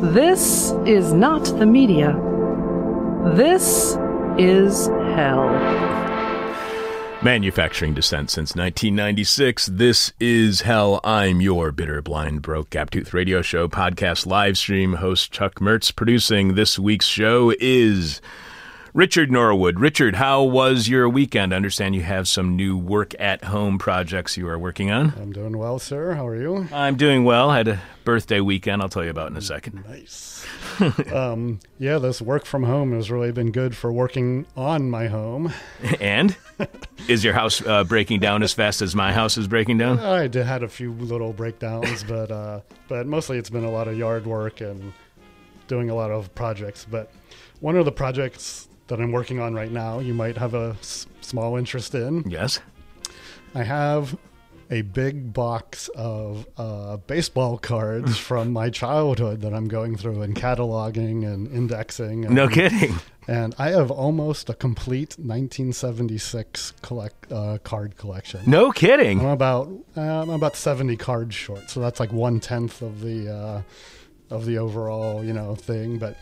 This is not the media. This is hell. Manufacturing dissent since 1996. This is Hell. I'm your bitter, blind, broke, gap-toothed radio show podcast live stream host Chuck Mertz. Producing this week's show is Richard Norwood. Richard, how was your weekend? I understand you have some new work at home projects you are working on. I'm doing well, sir. How are you? I'm doing well. I had a birthday weekend I'll tell you about in a second. Nice. um, yeah, this work from home has really been good for working on my home. and? Is your house uh, breaking down as fast as my house is breaking down? I did, had a few little breakdowns, but uh, but mostly it's been a lot of yard work and doing a lot of projects. But one of the projects that I'm working on right now, you might have a s- small interest in. Yes. I have a big box of uh, baseball cards from my childhood that I'm going through and cataloging and indexing. And, No kidding. And I have almost a complete 1976 collect uh, card collection. No kidding. I'm about uh, I'm about 70 cards short, so that's like one tenth of the uh, of the overall you know thing. But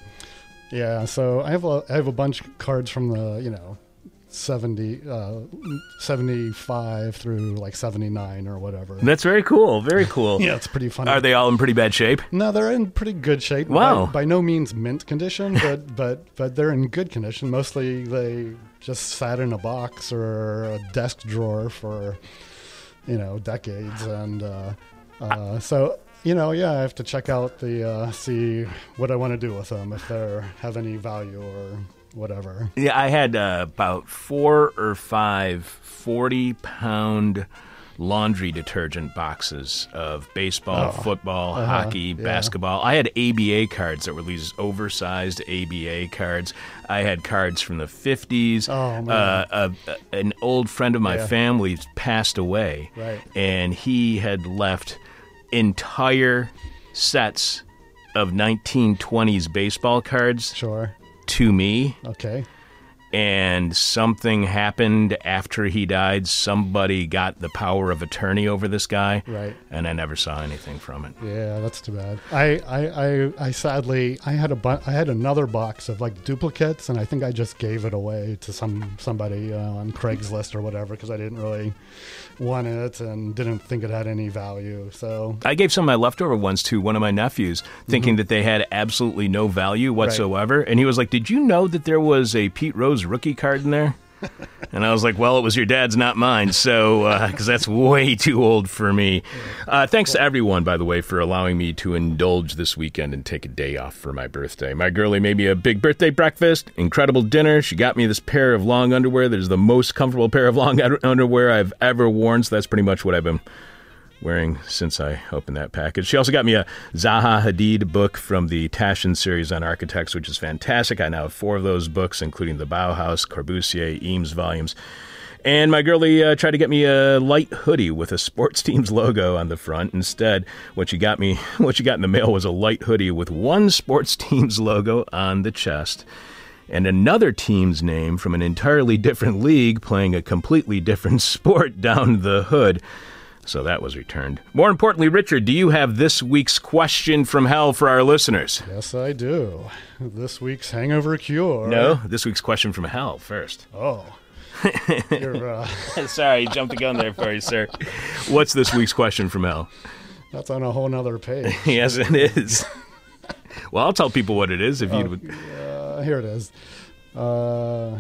yeah, so I have a I have a bunch of cards from the you know 70 uh, 75 through like 79 or whatever. That's very cool. Very cool. yeah, it's pretty funny. Are they all in pretty bad shape? No, they're in pretty good shape. Wow. By, by no means mint condition, but but but they're in good condition. Mostly they just sat in a box or a desk drawer for you know decades, and uh, uh, so you know yeah, I have to check out the uh, see what I want to do with them if they have any value or whatever. Yeah, I had uh, about four or five 40 pound laundry detergent boxes of baseball, Oh. football, Uh-huh, hockey, yeah. basketball. I had ABA cards that were these oversized ABA cards. I had cards from the 50s. Oh. Uh, a, an old friend of my Yeah. family passed away. Right. And he had left entire sets of 1920s baseball cards Sure. To me Okay. And something happened after he died. Somebody got the power of attorney over this guy, Right. and I never saw anything from it. Yeah, that's too bad. I, I, I, I sadly, I had a bu- I had another box of like duplicates, and I think I just gave it away to some somebody uh, on Craigslist or whatever because I didn't really want it and didn't think it had any value. So I gave some of my leftover ones to one of my nephews, thinking that they had absolutely no value whatsoever. And he was like, Did you know that there was a Pete Rose rookie card in there? and I was like, Well, it was your dad's, not mine. So, uh, because that's way too old for me. Uh, thanks to everyone, by the way, for allowing me to indulge this weekend and take a day off for my birthday. My girlie made me a big birthday breakfast, incredible dinner. She got me this pair of long underwear that is the most comfortable pair of long underwear I've ever worn. So, that's pretty much what I've been wearing since I opened that package. She also got me a Zaha Hadid book from the Taschen series on architects, which is fantastic. I now have four of those books, including the Bauhaus, Corbusier, Eames volumes. And my girlie uh, tried to get me a light hoodie with a sports team's logo on the front. Instead, what she got me, what she got in the mail was a light hoodie with one sports team's logo on the chest and another team's name from an entirely different league playing a completely different sport down the hood. So that was returned. More importantly, Richard, do you have this week's question from hell for our listeners? yes, I do. This week's hangover cure. No, this week's question from hell first. Oh. You're, uh, Sorry, jumped the gun there for you, sir. What's this week's question from hell? that's on a whole nother page. yes, it is. Well, I'll tell people what it is if you would. Uh, here it is. Uh, uh,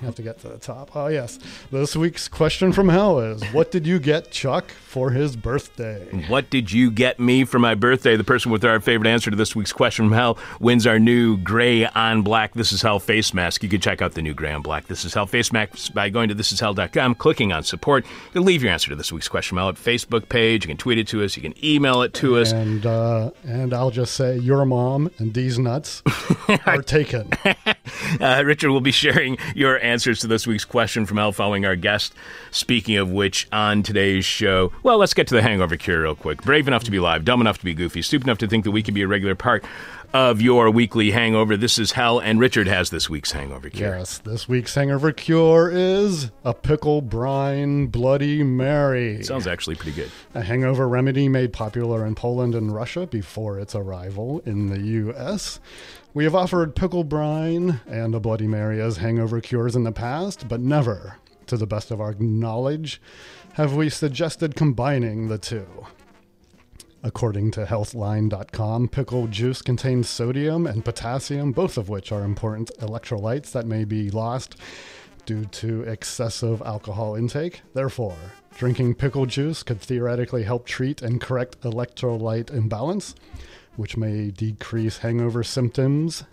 you have to get to the top. Oh, yes. This week's question from hell is What did you get Chuck for his birthday? What did you get me for my birthday? The person with our favorite answer to this week's question from hell wins our new gray on black This Is Hell face mask. You can check out the new gray on black This Is Hell face mask by going to thisishell.com, clicking on support. You can leave your answer to this week's question from hell at Facebook page. You can tweet it to us. You can email it to us. And uh, and I'll just say your mom and these nuts are taken. Uh, Richard will be sharing your answers to this week's question from hell following our guest. Speaking of which, on today's show, well, let's get to the hangover cure real quick. Brave enough to be live, dumb enough to be goofy, stupid enough to think that we could be a regular part of your weekly hangover. This is Hell, and Richard has this week's hangover cure. Yes, this week's hangover cure is a pickle brine Bloody Mary. Sounds actually pretty good. A hangover remedy made popular in Poland and Russia before its arrival in the U.S. We have offered pickle brine and a Bloody Mary as hangover cures in the past, but never, to the best of our knowledge, have we suggested combining the two. According to healthline.com, pickle juice contains sodium and potassium, both of which are important electrolytes that may be lost due to excessive alcohol intake. Therefore, drinking pickle juice could theoretically help treat and correct electrolyte imbalance, which may decrease hangover symptoms.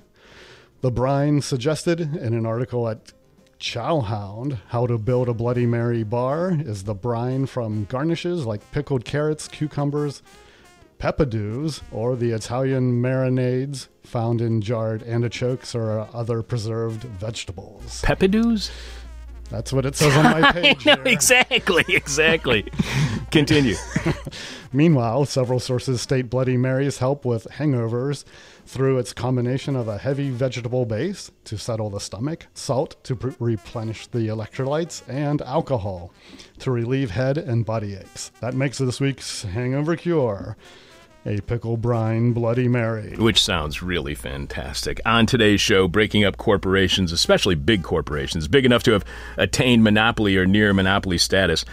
The brine suggested in an article at Chowhound, How to Build a Bloody Mary Bar, is the brine from garnishes like pickled carrots, cucumbers, peppadews, or the Italian marinades found in jarred antichokes or other preserved vegetables. Peppadews? That's what it says on my page. no, exactly, exactly. Continue. Meanwhile, several sources state Bloody Marys help with hangovers through its combination of a heavy vegetable base to settle the stomach, salt to pre- replenish the electrolytes, and alcohol to relieve head and body aches. That makes this week's hangover cure a pickle brine Bloody Mary. Which sounds really fantastic. On today's show, breaking up corporations, especially big corporations, big enough to have attained monopoly or near monopoly status,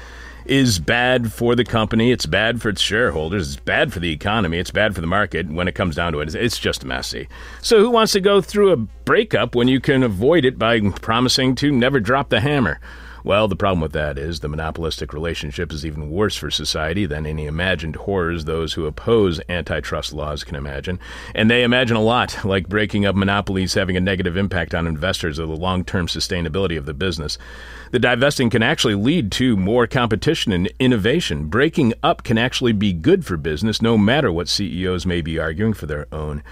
is bad for the company. It's bad for its shareholders. It's bad for the economy. It's bad for the market. When it comes down to it, it's just messy. So, who wants to go through a breakup when you can avoid it by promising to never drop the hammer? Well, the problem with that is the monopolistic relationship is even worse for society than any imagined horrors those who oppose antitrust laws can imagine. And they imagine a lot, like breaking up monopolies having a negative impact on investors or the long term sustainability of the business. The divesting can actually lead to more competition and innovation. Breaking up can actually be good for business, no matter what CEOs may be arguing for their own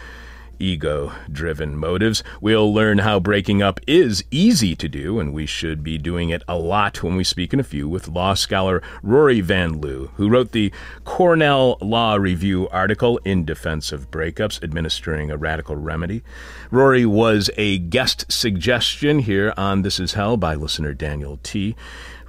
ego driven motives. We'll learn how breaking up is easy to do, and we should be doing it a lot when we speak in a few with law scholar Rory Van Loo, who wrote the Cornell Law Review article in defense of breakups, administering a radical remedy. Rory was a guest suggestion here on This Is Hell by listener Daniel T.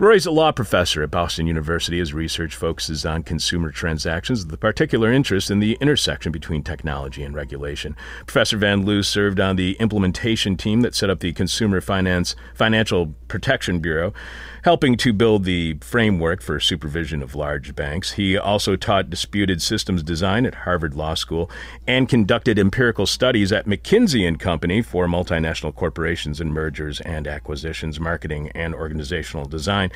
Rory's a law professor at Boston University. His research focuses on consumer transactions with a particular interest in the intersection between technology and regulation. Professor Van Loo served on the implementation team that set up the Consumer Finance Financial Protection Bureau, helping to build the framework for supervision of large banks. He also taught disputed systems design at Harvard Law School and conducted empirical studies at McKinsey and Company for multinational corporations and mergers and acquisitions, marketing and organizational design.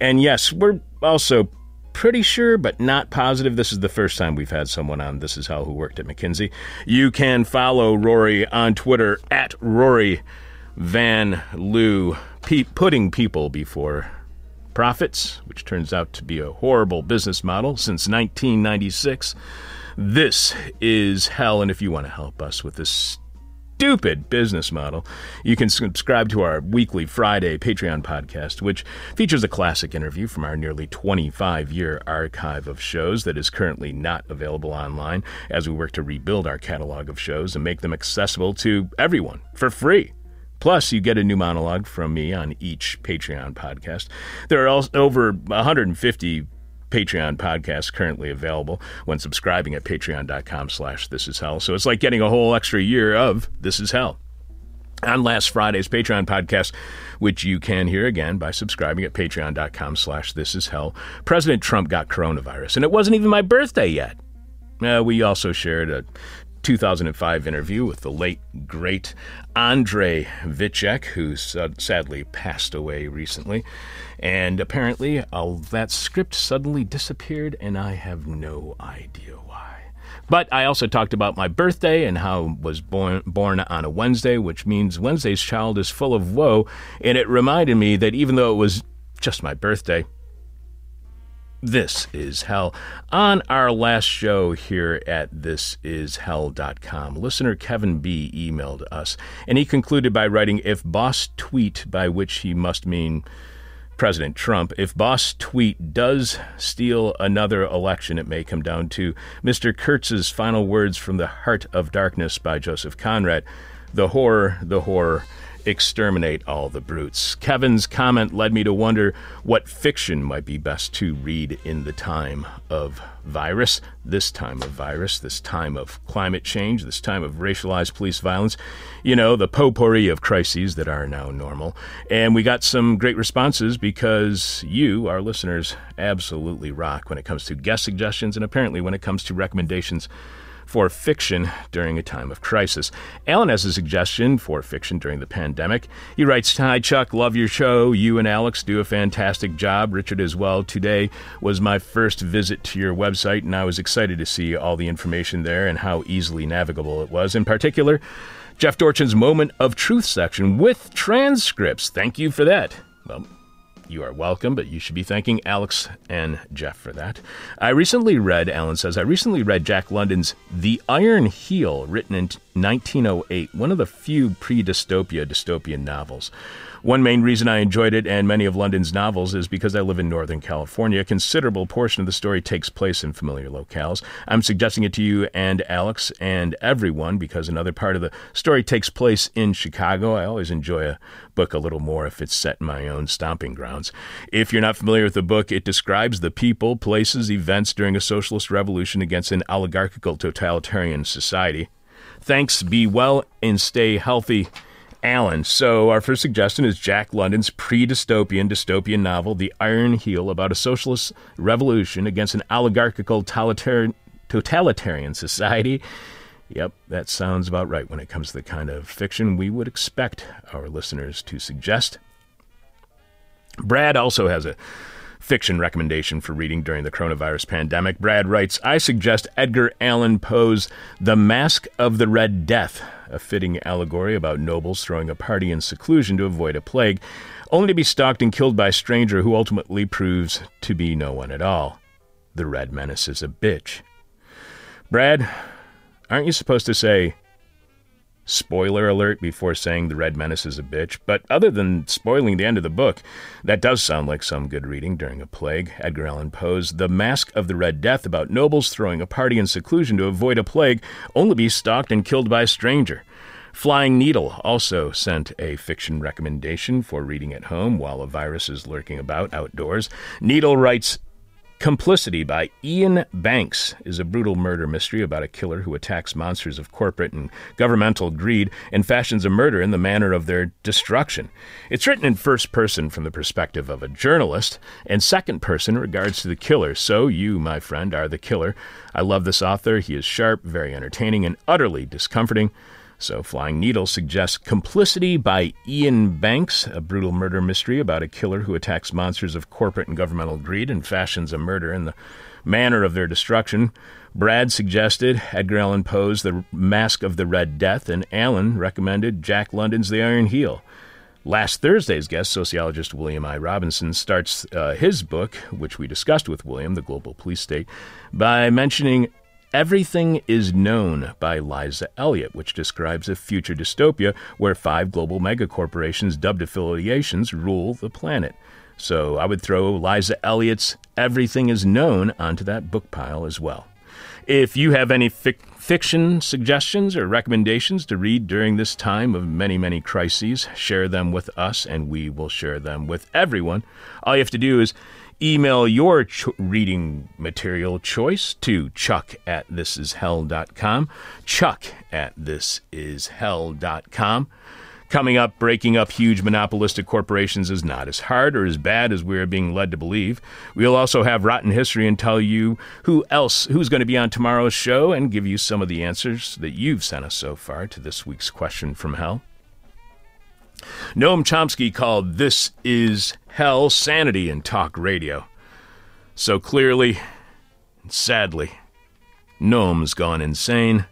And yes, we're also pretty sure, but not positive. This is the first time we've had someone on This Is Hell who worked at McKinsey. You can follow Rory on Twitter at Rory Van Loo, pe- putting people before profits, which turns out to be a horrible business model since 1996. This is hell, and if you want to help us with this stupid business model, you can subscribe to our weekly Friday Patreon podcast, which features a classic interview from our nearly 25 year archive of shows that is currently not available online as we work to rebuild our catalog of shows and make them accessible to everyone for free. Plus, you get a new monologue from me on each Patreon podcast. There are also over 150 Patreon podcasts currently available when subscribing at patreon.com slash this is hell. So it's like getting a whole extra year of This is Hell. On last Friday's Patreon podcast, which you can hear again by subscribing at patreon.com slash this is hell, President Trump got coronavirus, and it wasn't even my birthday yet. Uh, we also shared a 2005 interview with the late, great Andrei Vltchek, who sadly passed away recently. And apparently, that script suddenly disappeared, and I have no idea why. But I also talked about my birthday and how I was born, born on a Wednesday, which means Wednesday's child is full of woe. And it reminded me that even though it was just my birthday, this is Hell. On our last show here at thisishell.com, listener Kevin B. emailed us, and he concluded by writing If boss tweet, by which he must mean President Trump. If boss tweet does steal another election, it may come down to Mr. Kurtz's final words from The Heart of Darkness by Joseph Conrad. The horror, the horror exterminate all the brutes. Kevin's comment led me to wonder what fiction might be best to read in the time of virus, this time of virus, this time of climate change, this time of racialized police violence, you know, the potpourri of crises that are now normal. And we got some great responses because you, our listeners, absolutely rock when it comes to guest suggestions and apparently when it comes to recommendations for fiction during a time of crisis. Alan has a suggestion for fiction during the pandemic. He writes Hi, Chuck, love your show. You and Alex do a fantastic job. Richard as well. Today was my first visit to your website, and I was excited to see all the information there and how easily navigable it was. In particular, Jeff Dorchen's Moment of Truth section with transcripts. Thank you for that. Well, you are welcome, but you should be thanking Alex and Jeff for that. I recently read, Alan says, I recently read Jack London's The Iron Heel, written in 1908, one of the few pre dystopia dystopian novels. One main reason I enjoyed it and many of London's novels is because I live in Northern California. A considerable portion of the story takes place in familiar locales. I'm suggesting it to you and Alex and everyone because another part of the story takes place in Chicago. I always enjoy a book a little more if it's set in my own stomping grounds. If you're not familiar with the book, it describes the people, places, events during a socialist revolution against an oligarchical totalitarian society. Thanks, be well, and stay healthy. Alan. So, our first suggestion is Jack London's pre dystopian dystopian novel, The Iron Heel, about a socialist revolution against an oligarchical totalitarian society. Yep, that sounds about right when it comes to the kind of fiction we would expect our listeners to suggest. Brad also has a fiction recommendation for reading during the coronavirus pandemic. Brad writes I suggest Edgar Allan Poe's The Masque of the Red Death, a fitting allegory about nobles throwing a party in seclusion to avoid a plague, only to be stalked and killed by a stranger who ultimately proves to be no one at all. The Red Menace is a bitch. Brad, aren't you supposed to say, spoiler alert before saying the Red Menace is a bitch, but other than spoiling the end of the book, that does sound like some good reading during a plague. Edgar Allan Poe's The Masque of the Red Death about nobles throwing a party in seclusion to avoid a plague, only be stalked and killed by a stranger. Flying Needle also sent a fiction recommendation for reading at home while a virus is lurking about outdoors. Needle writes Complicity by Iain Banks is a brutal murder mystery about a killer who attacks monsters of corporate and governmental greed and fashions a murder in the manner of their destruction. It's written in first person from the perspective of a journalist and second person in regards to the killer. So you, my friend, are the killer. I love this author. He is sharp, very entertaining, and utterly discomforting. So, Flying Needle suggests Complicity by Iain Banks, a brutal murder mystery about a killer who attacks monsters of corporate and governmental greed and fashions a murder in the manner of their destruction. Brad suggested Edgar Allan Poe's The Masque of the Red Death, and Alan recommended Jack London's The Iron Heel. Last Thursday's guest, sociologist William I. Robinson, starts uh, his book, which we discussed with William, The Global Police State, by mentioning Everything is Known by Liza Elliott, which describes a future dystopia where five global megacorporations dubbed affiliations rule the planet. So I would throw Liza Elliott's Everything is Known onto that book pile as well. If you have any fic- fiction suggestions or recommendations to read during this time of many, many crises, share them with us and we will share them with everyone. All you have to do is Email your reading material choice to chuck at thisishell.com. Chuck at thisishell.com. Coming up, breaking up huge monopolistic corporations is not as hard or as bad as we are being led to believe. We'll also have rotten history and tell you who else who's going to be on tomorrow's show and give you some of the answers that you've sent us so far to this week's question from hell. Noam Chomsky called This Is Hell sanity in talk radio. So clearly, sadly, Noam's gone insane.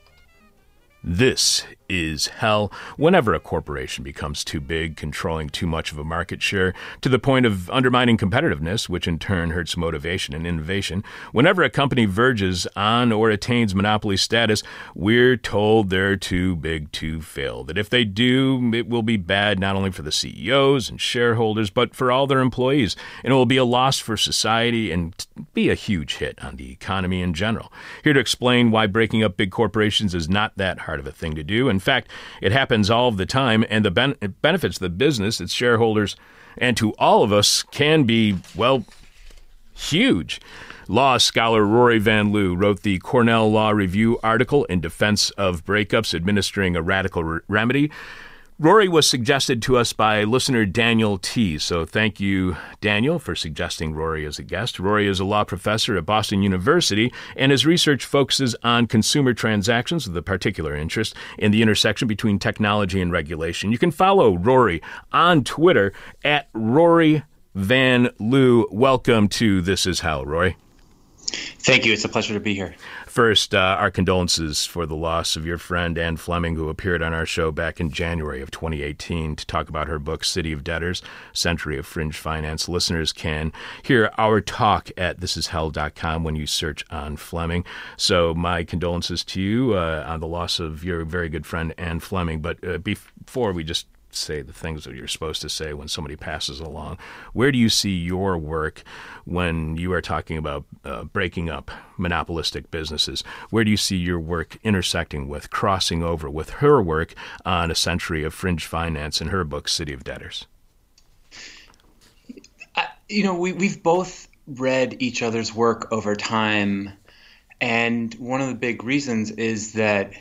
This is hell whenever a corporation becomes too big, controlling too much of a market share, to the point of undermining competitiveness, which in turn hurts motivation and innovation. Whenever a company verges on or attains monopoly status, we're told they're too big to fail. That if they do, it will be bad not only for the CEOs and shareholders, but for all their employees, and it will be a loss for society and be a huge hit on the economy in general. Here to explain why breaking up big corporations is not that hard of a thing to do. In fact, it happens all the time, and the ben- it benefits the business, its shareholders, and to all of us can be, well, huge. Law scholar Rory Van Loo wrote the Cornell Law Review article in defense of breakups administering a radical re- remedy. Rory was suggested to us by listener Daniel T. So thank you, Daniel, for suggesting Rory as a guest. Rory is a law professor at Boston University, and his research focuses on consumer transactions with a particular interest in the intersection between technology and regulation. You can follow Rory on Twitter at Rory Van Loo. Welcome to This Is Hell, Rory. Thank you. It's a pleasure to be here. First, uh, our condolences for the loss of your friend Anne Fleming, who appeared on our show back in January of 2018 to talk about her book, City of Debtors Century of Fringe Finance. Listeners can hear our talk at thisishell.com when you search on Fleming. So, my condolences to you uh, on the loss of your very good friend Anne Fleming. But uh, before we just say the things that you're supposed to say when somebody passes along. Where do you see your work when you are talking about uh, breaking up monopolistic businesses? Where do you see your work intersecting with, crossing over with her work on a century of fringe finance in her book, City of Debtors? you know, we, we've both read each other's work over time. And one of the big reasons is that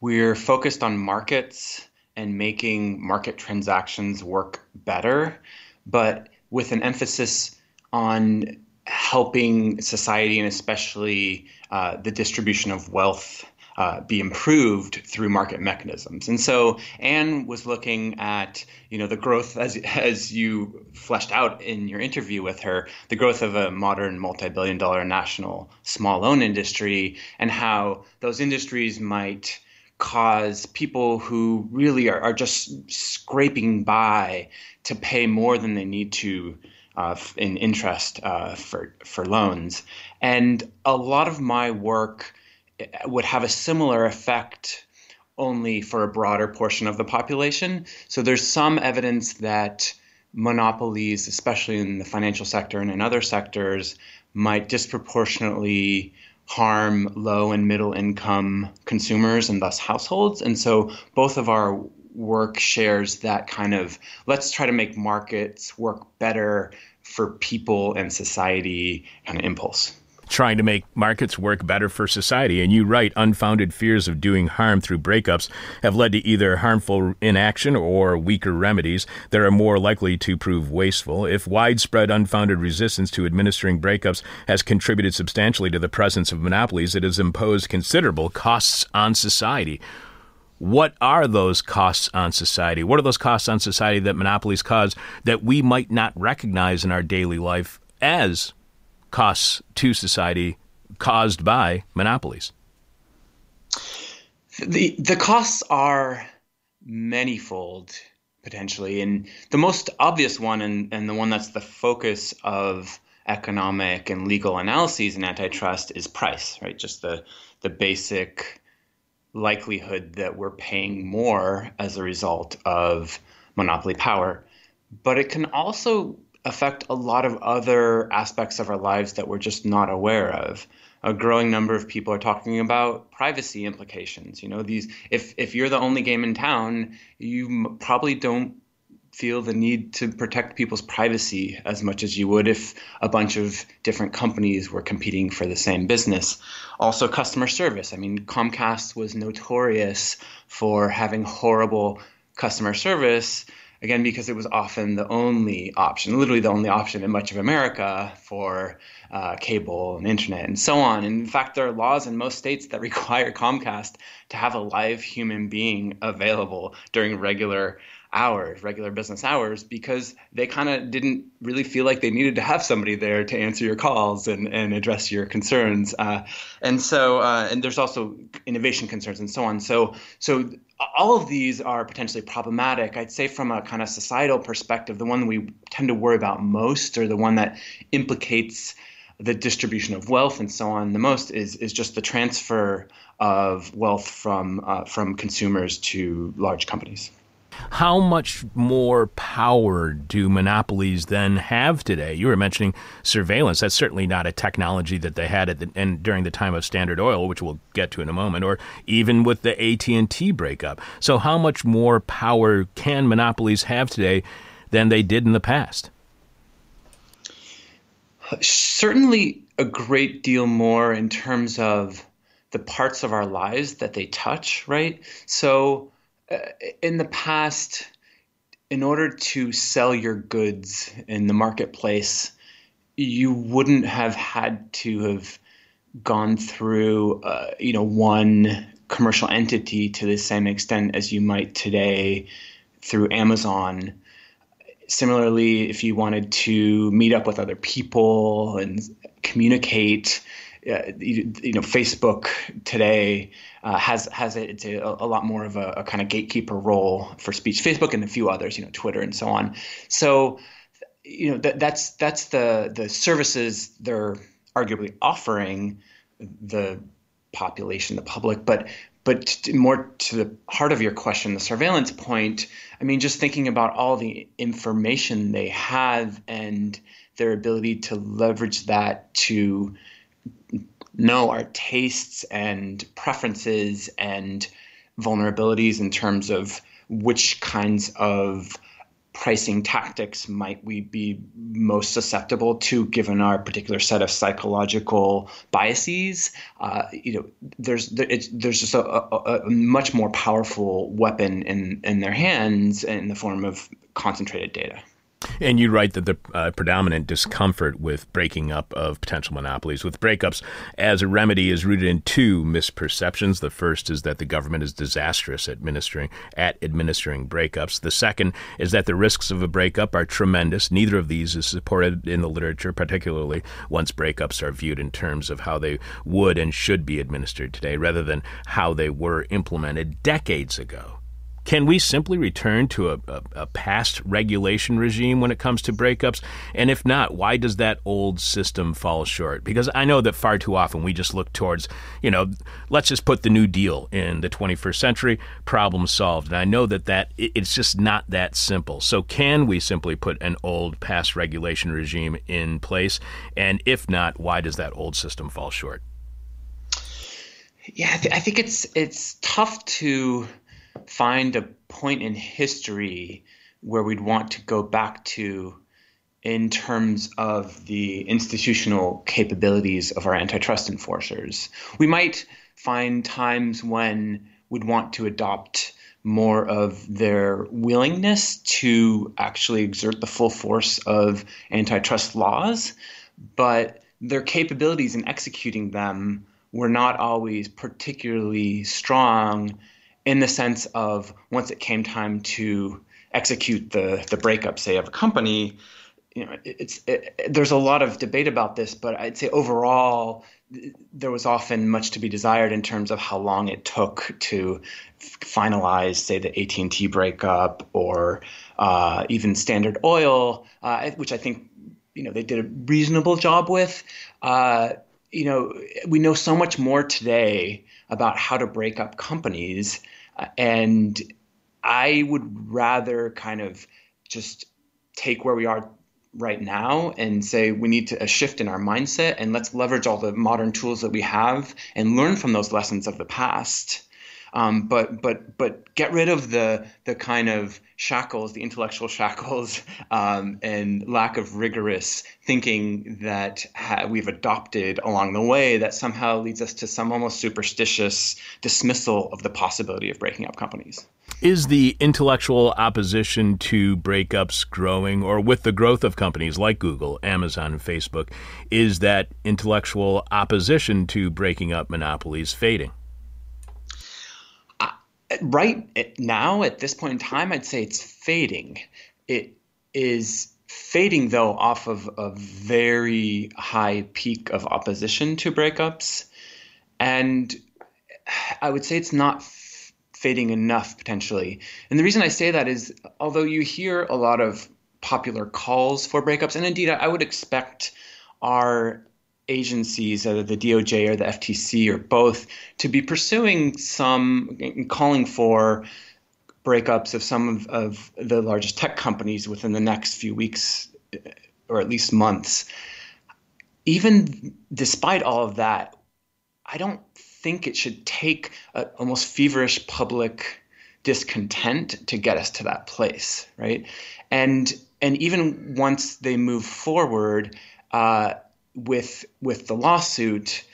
we're focused on markets and making market transactions work better, but with an emphasis on helping society and especially uh, the distribution of wealth uh, be improved through market mechanisms. And so Anne was looking at, you know, the growth as as you fleshed out in your interview with her, the growth of a modern multi-billion dollar national small loan industry and how those industries might cause people who really are, are just scraping by to pay more than they need to uh, in interest uh, for for loans. And a lot of my work eh, would have a similar effect only for a broader portion of the population. So there's some evidence that monopolies, especially in the financial sector and in other sectors, might disproportionately harm low and middle income consumers and thus households. And so both of our work shares that kind of let's try to make markets work better for people and society kind of impulse trying to make markets work better for society. And you write, unfounded fears of doing harm through breakups have led to either harmful inaction or weaker remedies that are more likely to prove wasteful. If widespread unfounded resistance to administering breakups has contributed substantially to the presence of monopolies, it has imposed considerable costs on society. What are those costs on society? What are those costs on society that monopolies cause that we might not recognize in our daily life as costs to society caused by monopolies? The the costs are manyfold potentially, and the most obvious one, and, and the one that's the focus of economic and legal analyses in antitrust is price, right? Just the the basic likelihood that we're paying more as a result of monopoly power. But it can also affect a lot of other aspects of our lives that we're just not aware of. A growing number of people are talking about privacy implications. You know, these if if you're the only game in town, you probably don't feel the need to protect people's privacy as much as you would if a bunch of different companies were competing for the same business. Also, customer service. I mean, Comcast was notorious for having horrible customer service again because it was often the only option, literally the only option in much of America for uh, cable and internet and so on. And in fact, there are laws in most states that require Comcast to have a live human being available during regular hours, regular business hours, because they kind of didn't really feel like they needed to have somebody there to answer your calls and, and address your concerns. Uh, and so, uh, and there's also innovation concerns and so on. So, so all of these are potentially problematic. I'd say from a kind of societal perspective, the one we tend to worry about most, or the one that implicates the distribution of wealth and so on the most is is just the transfer of wealth from uh, from consumers to large companies. How much more power do monopolies then have today? You were mentioning surveillance. That's certainly not a technology that they had at the, and during the time of Standard Oil, which we'll get to in a moment, or even with the AT&T breakup. So how much more power can monopolies have today than they did in the past? Certainly a great deal more in terms of the parts of our lives that they touch, right? So in the past, in order to sell your goods in the marketplace, you wouldn't have had to have gone through, uh, you know, one commercial entity to the same extent as you might today through Amazon. Similarly, if you wanted to meet up with other people and communicate, uh, you, you, know, Facebook today uh, has has a, it's a, a, lot more of a, a, kind of gatekeeper role for speech. Facebook and a few others, you know, Twitter and so on. So, you know, that, that's that's the the services they're arguably offering the population, the public, but but more to the heart of your question, the surveillance point, I mean, just thinking about all the information they have and their ability to leverage that to know our tastes and preferences and vulnerabilities in terms of which kinds of pricing tactics might we be most susceptible to given our particular set of psychological biases. Uh, you know there's there's just a, a, a, much more powerful weapon in in their hands in the form of concentrated data and you write that the uh, predominant discomfort with breaking up of potential monopolies, with breakups as a remedy, is rooted in two misperceptions. The first is that the government is disastrous at administering at administering breakups. The second is that the risks of a breakup are tremendous. Neither of these is supported in the literature, particularly once breakups are viewed in terms of how they would and should be administered today, rather than how they were implemented decades ago. Can we simply return to a, a, a, past regulation regime when it comes to breakups? And if not, why does that old system fall short? Because I know that far too often we just look towards, you know, let's just put the New Deal in the 21st century, problem solved. And I know that, that it's just not that simple. So can we simply put an old past regulation regime in place? And if not, why does that old system fall short? Yeah, I, th- I think it's it's tough to find a point in history where we'd want to go back to in terms of the institutional capabilities of our antitrust enforcers. We might find times when we'd want to adopt more of their willingness to actually exert the full force of antitrust laws, but their capabilities in executing them were not always particularly strong in the sense of once it came time to execute the the breakup, say, of a company, you know, it's it, there's a lot of debate about this, but I'd say overall there was often much to be desired in terms of how long it took to finalize, say, the AT&T breakup or uh, even Standard Oil, uh, which I think you know they did a reasonable job with. Uh, you know, we know so much more today about how to break up companies uh, and I would rather kind of just take where we are right now and say we need to, a shift in our mindset and let's leverage all the modern tools that we have and learn from those lessons of the past um, but but but get rid of the the kind of shackles, the intellectual shackles, um, and lack of rigorous thinking that ha- we've adopted along the way that somehow leads us to some almost superstitious dismissal of the possibility of breaking up companies. Is the intellectual opposition to breakups growing, or with the growth of companies like Google, Amazon, and Facebook, is that intellectual opposition to breaking up monopolies fading? Right now, at this point in time, I'd say it's fading. It is fading, though, off of a very high peak of opposition to breakups. And I would say it's not fading enough potentially. And the reason I say that is although you hear a lot of popular calls for breakups, and indeed I would expect our agencies, either the DOJ or the FTC or both, to be pursuing some, calling for breakups of some of, of the largest tech companies within the next few weeks or at least months. Even despite all of that, I don't think it should take a, almost feverish public discontent to get us to that place, right? And and even once they move forward uh, with with the lawsuit,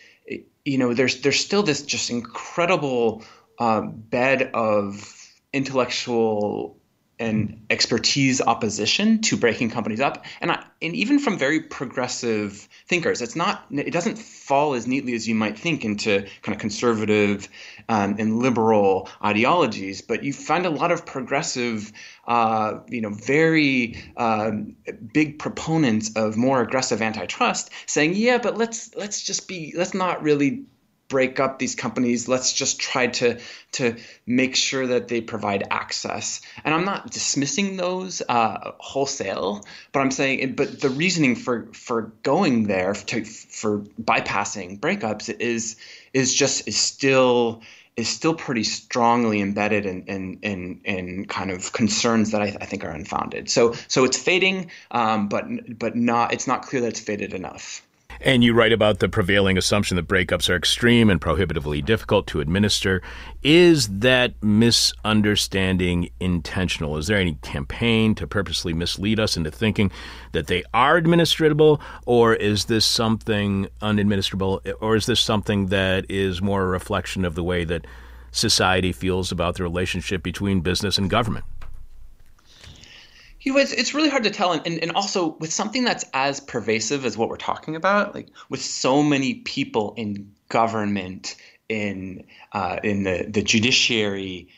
you know, there's there's still this just incredible uh, bed of intellectual and expertise opposition to breaking companies up. And I, and even from very progressive thinkers it's not it doesn't fall as neatly as you might think into kind of conservative um, and liberal ideologies but you find a lot of progressive uh, you know very um, big proponents of more aggressive antitrust saying yeah but let's let's just be let's not really break up these companies. Let's just try to to make sure that they provide access. And I'm not dismissing those uh, wholesale, but I'm saying, but the reasoning for for going there to, for bypassing breakups is is just is still is still pretty strongly embedded in in in, in kind of concerns that I, I think are unfounded. So so it's fading, um, but but not it's not clear that it's faded enough. And you write about the prevailing assumption that breakups are extreme and prohibitively difficult to administer. Is that misunderstanding intentional? Is there any campaign to purposely mislead us into thinking that they are administrable, or is this something unadministrable, or is this something that is more a reflection of the way that society feels about the relationship between business and government? It's really hard to tell. And, and, and also with something that's as pervasive as what we're talking about, like with so many people in government, in, uh, in the, the judiciary,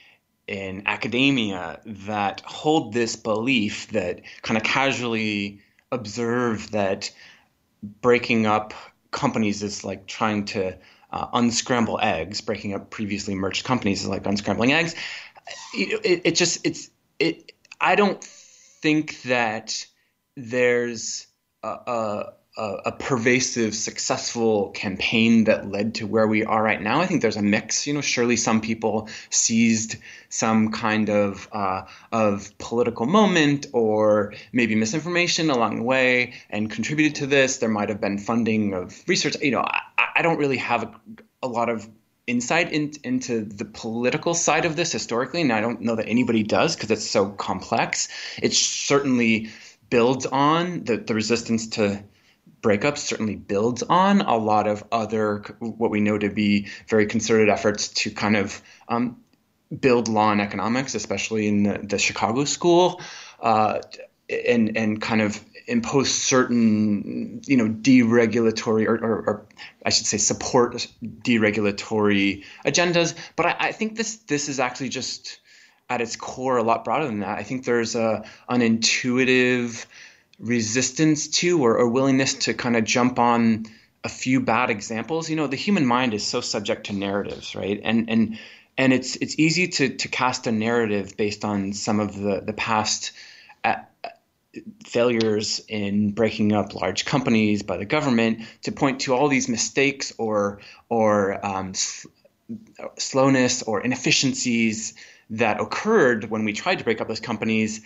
in academia that hold this belief that kind of casually observe that breaking up companies is like trying to uh, unscramble eggs. Breaking up previously merged companies is like unscrambling eggs. It, it, it just it's it. I don't think that there's a, a, a, pervasive, successful campaign that led to where we are right now. I think there's a mix. You know, surely some people seized some kind of uh, of political moment or maybe misinformation along the way and contributed to this. There might have been funding of research. You know, I, I don't really have a, a lot of insight in, into the political side of this historically, and I don't know that anybody does because it's so complex. It certainly builds on the, the resistance to breakups certainly builds on a lot of other what we know to be very concerted efforts to kind of um, build law and economics, especially in the, the Chicago school, uh, and and kind of impose certain, you know, deregulatory or, or, or I should say support deregulatory agendas. But I, I, think this this is actually just at its core a lot broader than that. I think there's a an intuitive resistance to or, or willingness to kind of jump on a few bad examples. You know, the human mind is so subject to narratives, right? And and and it's it's easy to to cast a narrative based on some of the the past failures in breaking up large companies by the government to point to all these mistakes or or um, sl- slowness or inefficiencies that occurred when we tried to break up those companies.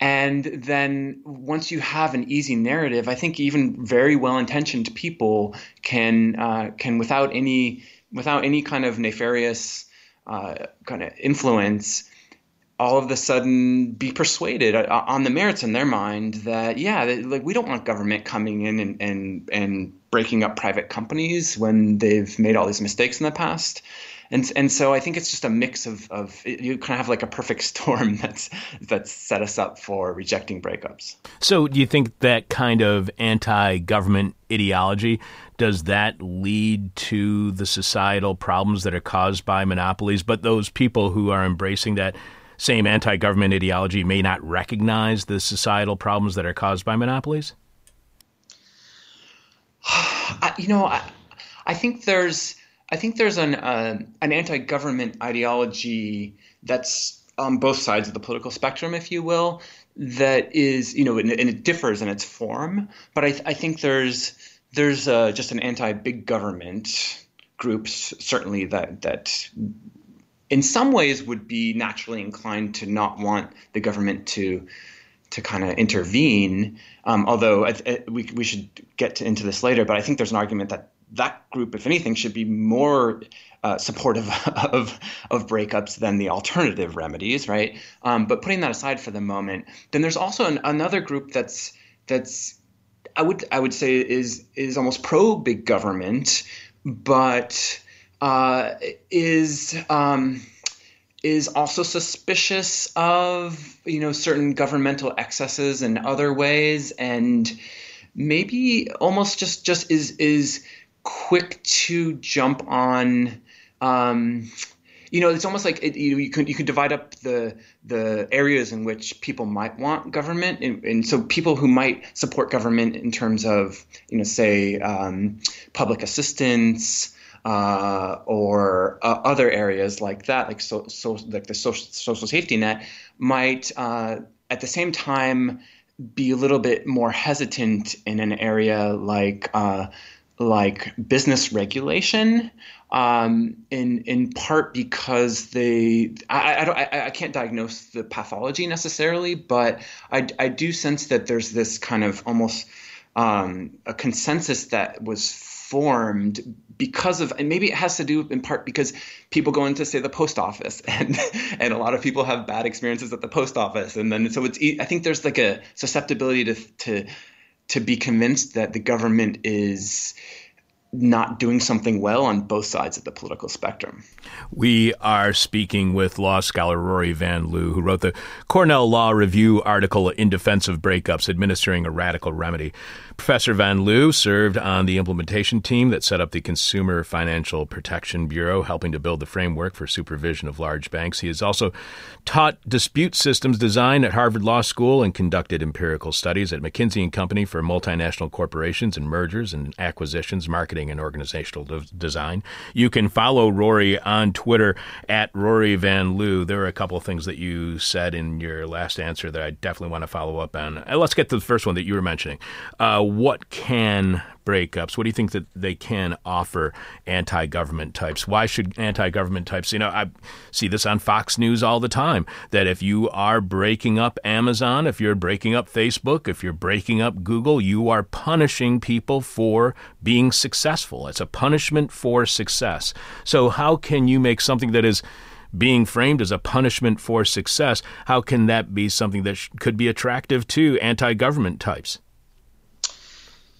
And then once you have an easy narrative, I think even very well-intentioned people can uh, can without any without any kind of nefarious uh, kind of influence all of a sudden be persuaded uh, on the merits in their mind that yeah like we don't want government coming in and, and and breaking up private companies when they've made all these mistakes in the past and and so I think it's just a mix of of you kind of have like a perfect storm that's that's set us up for rejecting breakups. So, do you think that kind of anti-government ideology does that lead to the societal problems that are caused by monopolies? But those people who are embracing that same anti-government ideology may not recognize the societal problems that are caused by monopolies. you know, I, I think there's I think there's an uh, an anti-government ideology that's on both sides of the political spectrum, if you will, that is you know and, and it differs in its form. But I, th- I think there's there's uh, just an anti-big government groups certainly that that in some ways would be naturally inclined to not want the government to to kind of intervene. Um, although I, we we should get to, into this later, but I think there's an argument that that group, if anything, should be more uh, supportive of of breakups than the alternative remedies, right? Um, but putting that aside for the moment, then there's also an, another group that's that's I would I would say is is almost pro big government, but uh, is um, is also suspicious of you know certain governmental excesses in other ways, and maybe almost just just is is quick to jump on. Um, you know, it's almost like it, you, you could you could divide up the the areas in which people might want government, and, and so people who might support government in terms of you know, say um, public assistance uh, or uh, other areas like that, like so, so like the social social safety net, might uh, at the same time be a little bit more hesitant in an area like uh, like business regulation um, in in part because they I, I, don't, I, I can't diagnose the pathology necessarily, but I, I do sense that there's this kind of almost um, a consensus that was formed because of and maybe it has to do in part because people go into say the post office and and a lot of people have bad experiences at the post office. And then so it's I think there's like a susceptibility to to to be convinced that the government is not doing something well on both sides of the political spectrum. We are speaking with law scholar Rory Van Loo, who wrote the Cornell Law Review article In Defense of Breakups Administering a Radical Remedy. Professor Van Loo served on the implementation team that set up the Consumer Financial Protection Bureau, helping to build the framework for supervision of large banks. He has also taught dispute systems design at Harvard Law School and conducted empirical studies at McKinsey and Company for multinational corporations and mergers and acquisitions, marketing and organizational de- design. You can follow Rory on Twitter at Rory Van Loo. There are a couple of things that you said in your last answer that I definitely want to follow up on. Uh, let's get to the first one that you were mentioning. Uh, what can breakups? What do you think that they can offer anti-government types? Why should anti-government types? You know, I see this on Fox News all the time. That if you are breaking up Amazon, if you're breaking up Facebook, if you're breaking up Google, you are punishing people for being successful. It's a punishment for success. So how can you make something that is being framed as a punishment for success, how can that be something that sh- could be attractive to anti government types?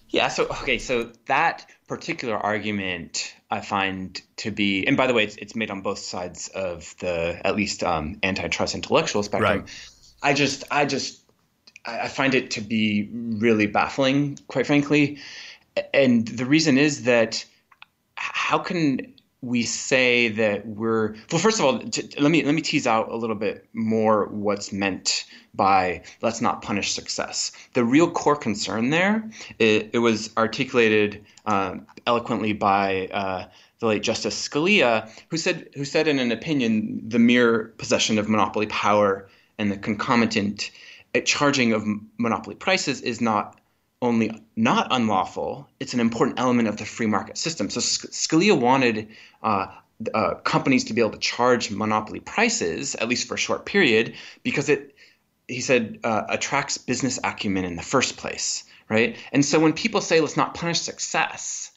Yeah. So okay. So that particular argument I find to be, and by the way, it's, it's made on both sides of the at least um, antitrust intellectual spectrum. Right. I just, I just, I find it to be really baffling, quite frankly. And the reason is that how can we say that we're well first of all t- let me let me tease out a little bit more what's meant by let's not punish success. The real core concern there it, it was articulated um, eloquently by uh, the late justice scalia who said who said in an opinion the mere possession of monopoly power and the concomitant uh, charging of monopoly prices is not only not unlawful, it's an important element of the free market system. So Scalia wanted uh, uh, companies to be able to charge monopoly prices, at least for a short period, because it, he said, uh, attracts business acumen in the first place, right? And so when people say let's not punish success,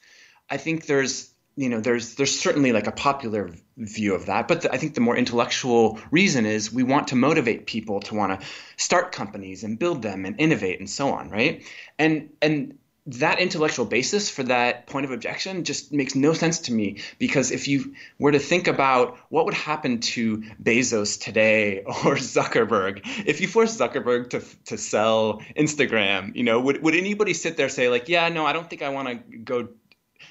I think there's you know there's there's certainly like a popular view of that but the, i think the more intellectual reason is we want to motivate people to want to start companies and build them and innovate and so on right? And and that intellectual basis for that point of objection just makes no sense to me because if you were to think about what would happen to Bezos today or Zuckerberg if you force Zuckerberg to to sell Instagram you know would would anybody sit there say like yeah no I don't think I want to go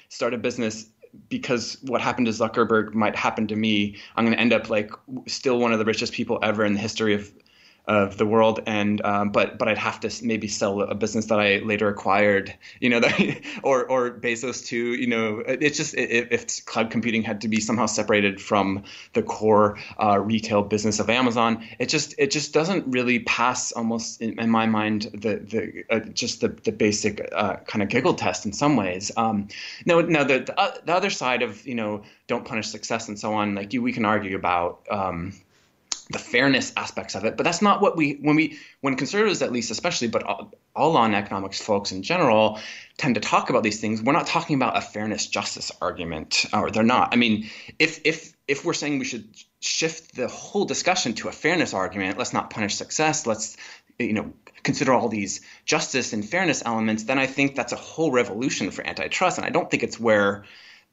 start a business because what happened to Zuckerberg might happen to me I'm going to end up like still one of the richest people ever in the history of of the world. And um, but but I'd have to maybe sell a business that I later acquired you know that or or Bezos too you know it's just if, if cloud computing had to be somehow separated from the core uh, retail business of Amazon. It just it just doesn't really pass almost in, in my mind the the uh, just the the basic uh, kind of giggle test in some ways. Um, now now the, the, uh, the other side of you know don't punish success and so on like you we can argue about um, the fairness aspects of it. But that's not what we when we when conservatives at least especially, but all, all on economics folks in general tend to talk about these things. We're not talking about a fairness justice argument, or they're not. I mean, if if if we're saying we should shift the whole discussion to a fairness argument, let's not punish success. Let's you know consider all these justice and fairness elements. Then I think that's a whole revolution for antitrust, and I don't think it's where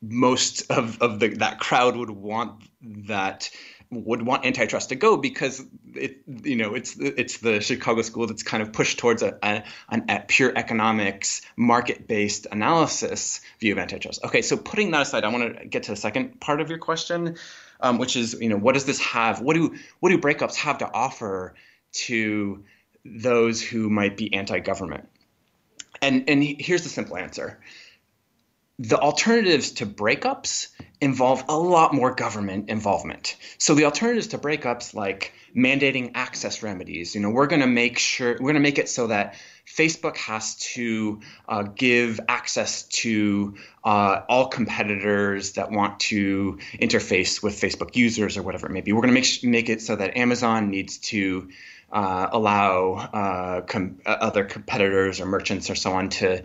most of, of the, that crowd would want that would want antitrust to go because it you know it's it's the Chicago school that's kind of pushed towards a, a, a pure economics market based analysis view of antitrust. Okay, so putting that aside, I want to get to the second part of your question, um, which is you know what does this have? What do what do breakups have to offer to those who might be anti government? And and here's the simple answer the alternatives to breakups involve a lot more government involvement. So the alternatives to breakups like mandating access remedies, you know, we're going to make sure we're going to make it so that Facebook has to uh, give access to uh, all competitors that want to interface with Facebook users or whatever it may be. We're going to make make it so that Amazon needs to uh, allow uh, com- other competitors or merchants or so on to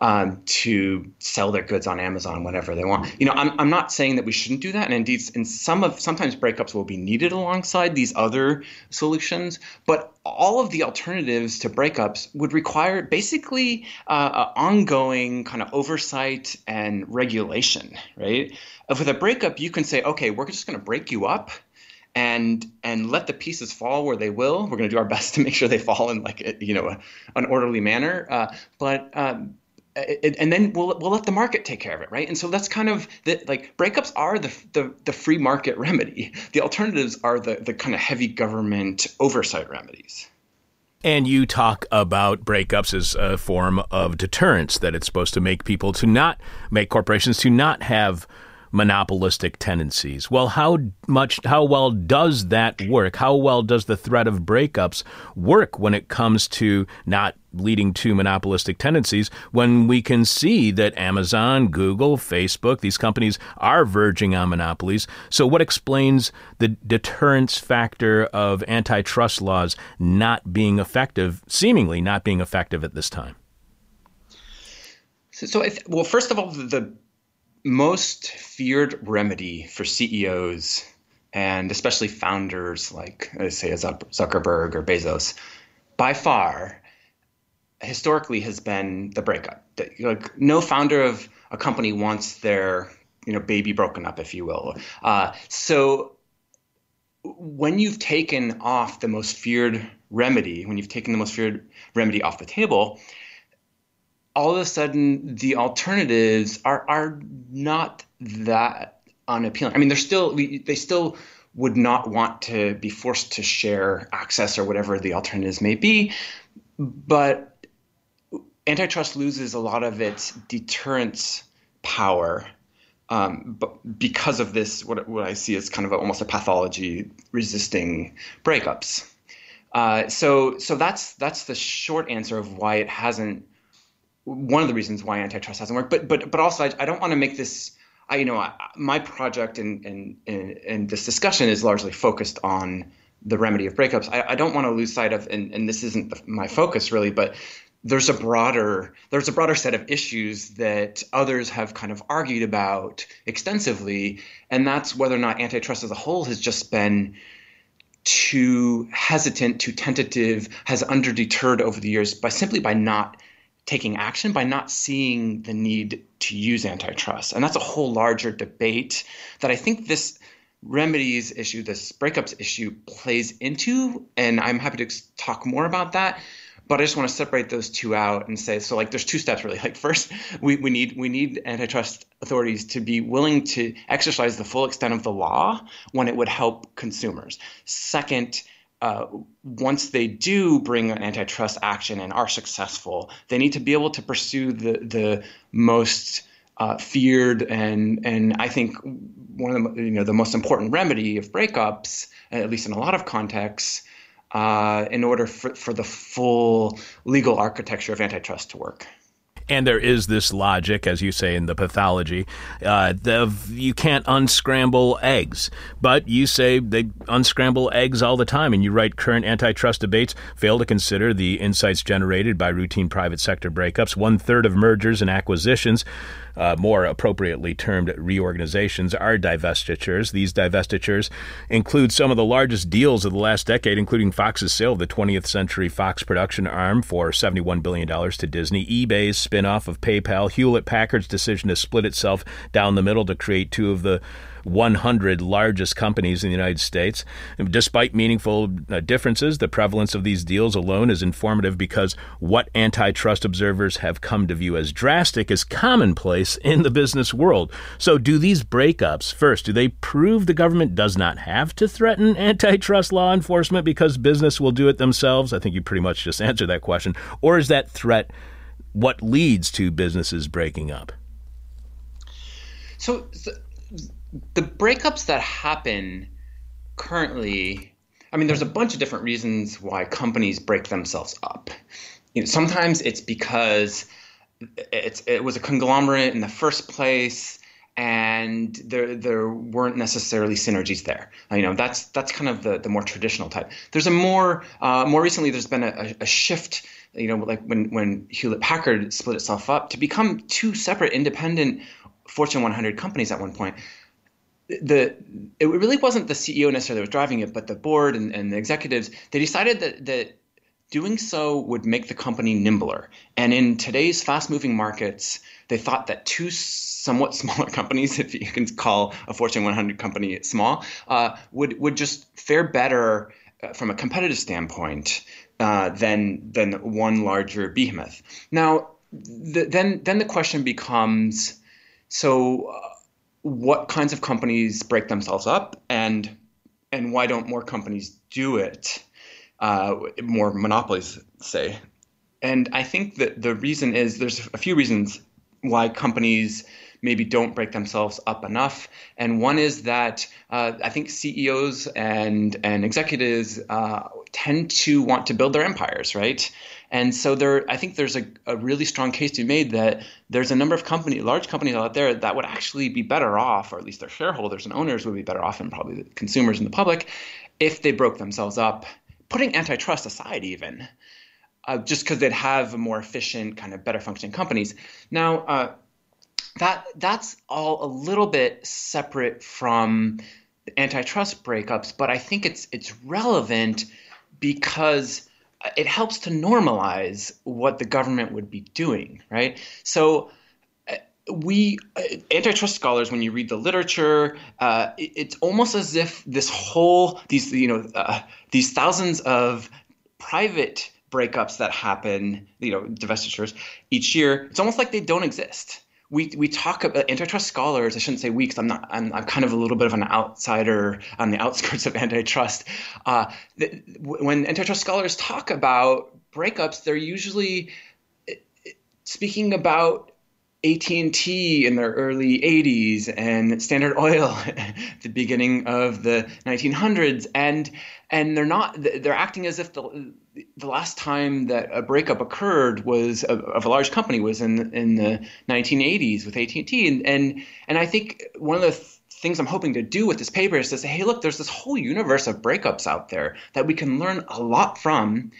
um, to sell their goods on Amazon whenever they want. You know, I'm, I'm not saying that we shouldn't do that, and indeed, in some of sometimes breakups will be needed alongside these other solutions. But all of the alternatives to breakups would require basically uh, ongoing kind of oversight and regulation, right? With a breakup, you can say, okay, we're just going to break you up and and let the pieces fall where they will. We're going to do our best to make sure they fall in like a, you know a, an orderly manner. Uh, but um, and then we'll we'll let the market take care of it, right? And so that's kind of the like breakups are the the, the free market remedy. The alternatives are the the kind of heavy government oversight remedies. And you talk about breakups as a form of deterrence that it's supposed to make people to not make corporations to not have monopolistic tendencies. Well, how much, how well does that work? How well does the threat of breakups work when it comes to not leading to monopolistic tendencies when we can see that Amazon, Google, Facebook, these companies are verging on monopolies. So, what explains the deterrence factor of antitrust laws not being effective, seemingly not being effective at this time? So, so well, first of all, the most feared remedy for CEOs and especially founders like, say, Zuckerberg or Bezos, by far, historically has been the breakup. Like, no founder of a company wants their you know baby broken up, if you will. Uh, so when you've taken off the most feared remedy, when you've taken the most feared remedy off the table, all of a sudden the alternatives are are not that unappealing. I mean, they're still they still would not want to be forced to share access or whatever the alternatives may be, but antitrust loses a lot of its deterrence power um, but because of this, what, what I see as kind of a, almost a pathology resisting breakups. Uh, so so that's that's the short answer of why it hasn't one of the reasons why antitrust hasn't worked. But but but also, I, I don't want to make this. I you know I, my project and and and this discussion is largely focused on the remedy of breakups. I, I don't want to lose sight of, and, and this isn't the, my focus really, but there's a broader there's a broader set of issues that others have kind of argued about extensively, and that's whether or not antitrust as a whole has just been too hesitant, too tentative, has under deterred over the years by simply by not taking action by not seeing the need to use antitrust. And that's a whole larger debate that I think this remedies issue, this breakups issue plays into. And I'm happy to talk more about that. But I just want to separate those two out and say so like there's two steps really. Like first, we, we need we need antitrust authorities to be willing to exercise the full extent of the law when it would help consumers. Second, uh, once they do bring an antitrust action and are successful, they need to be able to pursue the the most uh, feared and and I think one of the you know the most important remedy of breakups, at least in a lot of contexts, uh, in order for, for the full legal architecture of antitrust to work. And there is this logic, as you say in the pathology, uh, you can't unscramble eggs. But you say they unscramble eggs all the time, and you write current antitrust debates fail to consider the insights generated by routine private sector breakups. One third of mergers and acquisitions uh, more appropriately termed reorganizations, are divestitures. These divestitures include some of the largest deals of the last decade, including Fox's sale of the 20th Century Fox production arm for $71 billion to Disney, eBay's spinoff of PayPal, Hewlett Packard's decision to split itself down the middle to create two of the 100 largest companies in the United States. Despite meaningful uh, differences, the prevalence of these deals alone is informative because what antitrust observers have come to view as drastic is commonplace in the business world. So, do these breakups, first, do they prove the government does not have to threaten antitrust law enforcement because business will do it themselves? I think you pretty much just answered that question. Or is that threat what leads to businesses breaking up? So, the breakups that happen currently, I mean, there's a bunch of different reasons why companies break themselves up. You know, sometimes it's because it's it was a conglomerate in the first place and there there weren't necessarily synergies there. You know, that's that's kind of the, the more traditional type. There's a more uh, more recently there's been a, a shift. You know, like when when Hewlett Packard split itself up to become two separate independent Fortune 100 companies at one point the it really wasn't the CEO necessarily that was driving it, but the board and, and the executives. They decided that that doing so would make the company nimbler. And in today's fast-moving markets, they thought that two somewhat smaller companies, if you can call a Fortune 100 company small, uh, would would just fare better uh, from a competitive standpoint uh, than than one larger behemoth. Now, the, then then the question becomes so uh, what kinds of companies break themselves up and and why don't more companies do it uh, more monopolies say and i think that the reason is there's a few reasons why companies maybe don't break themselves up enough. And one is that uh, I think CEOs and and executives uh, tend to want to build their empires, right? And so there, I think there's a, a really strong case to be made that there's a number of company, large companies out there that would actually be better off, or at least their shareholders and owners would be better off, and probably the consumers and the public, if they broke themselves up, putting antitrust aside, even. Uh, just because they'd have more efficient, kind of better functioning companies. Now, uh, that that's all a little bit separate from antitrust breakups, but I think it's it's relevant because it helps to normalize what the government would be doing, right? So uh, we uh, antitrust scholars when you read the literature uh, it, it's almost as if this whole these you know uh, these thousands of private breakups that happen you know divestitures each year it's almost like they don't exist we we talk about antitrust scholars. I shouldn't say we because I'm not. I'm, I'm kind of a little bit of an outsider on the outskirts of antitrust. Uh, the, when antitrust scholars talk about breakups, they're usually eh, speaking about AT&T in their early 80s and Standard Oil at the beginning of the 1900s and and they're not they're acting as if the the last time that a breakup occurred was of, a large company was in in the 1980s with AT&T and and and I think one of the th- things I'm hoping to do with this paper is to say hey look there's this whole universe of breakups out there that we can learn a lot from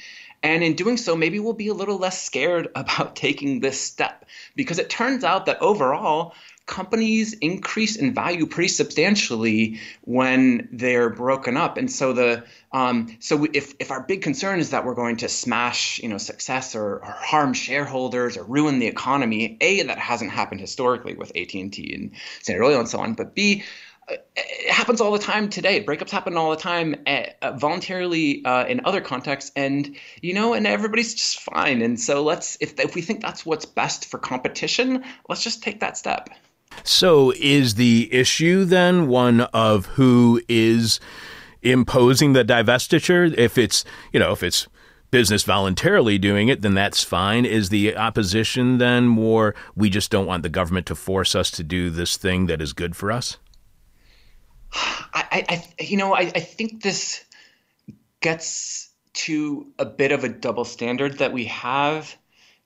and in doing so, maybe we'll be a little less scared about taking this step because it turns out that overall, companies increase in value pretty substantially when they're broken up. And so the um, so if if our big concern is that we're going to smash you know success or, or harm shareholders or ruin the economy, a that hasn't happened historically with AT and T and Standard Oil and so on. But b it happens all the time today. Breakups happen all the time uh, voluntarily uh, in other contexts, and you know, and everybody's just fine. And so let's, if if we think that's what's best for competition, let's just take that step. So, is the issue then one of who is imposing the divestiture? If it's, you know, if it's business voluntarily doing it, then that's fine. Is the opposition then more, we just don't want the government to force us to do this thing that is good for us? I, I you know, I, I think this gets to a bit of a double standard that we have.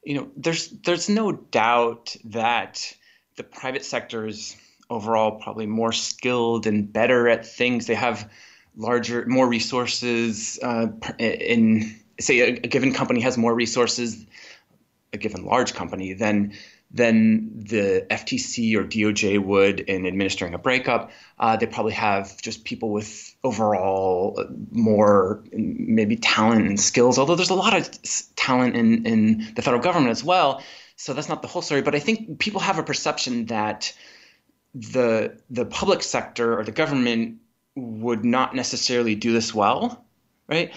You know, there's there's no doubt that the private sector is overall probably more skilled and better at things. They have larger, more resources. Uh, in say, a, a given company has more resources, a given large company than than the FTC or DOJ would in administering a breakup. Uh, they probably have just people with overall more maybe talent and skills, although there's a lot of talent in, in the federal government as well. So that's not the whole story. But I think people have a perception that the the public sector or the government would not necessarily do this well, right?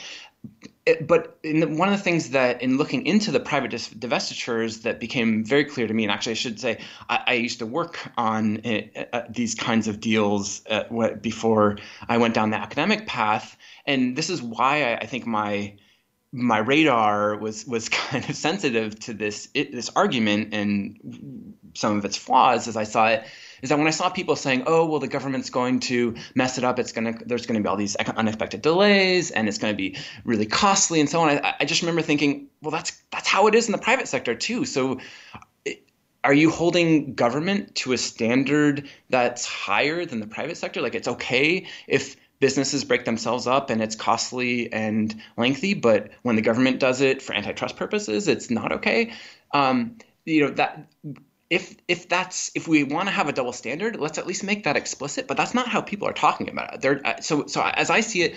It, but the, one of the things that in looking into the private divestitures that became very clear to me, and actually I should say I, I used to work on uh, uh, these kinds of deals uh, before I went down the academic path, and this is why I, I think my my radar was was kind of sensitive to this it, this argument and some of its flaws as I saw it is that when I saw people saying, "Oh, well, the government's going to mess it up. It's going to there's going to be all these unexpected delays, and it's going to be really costly, and so on," I, I just remember thinking, "Well, that's that's how it is in the private sector too." So are you holding government to a standard that's higher than the private sector? Like it's okay if businesses break themselves up and it's costly and lengthy, but when the government does it for antitrust purposes, it's not okay. Um, you know that if if that's if we want to have a double standard, let's at least make that explicit. But that's not how people are talking about it. They're, uh, so so as I see it,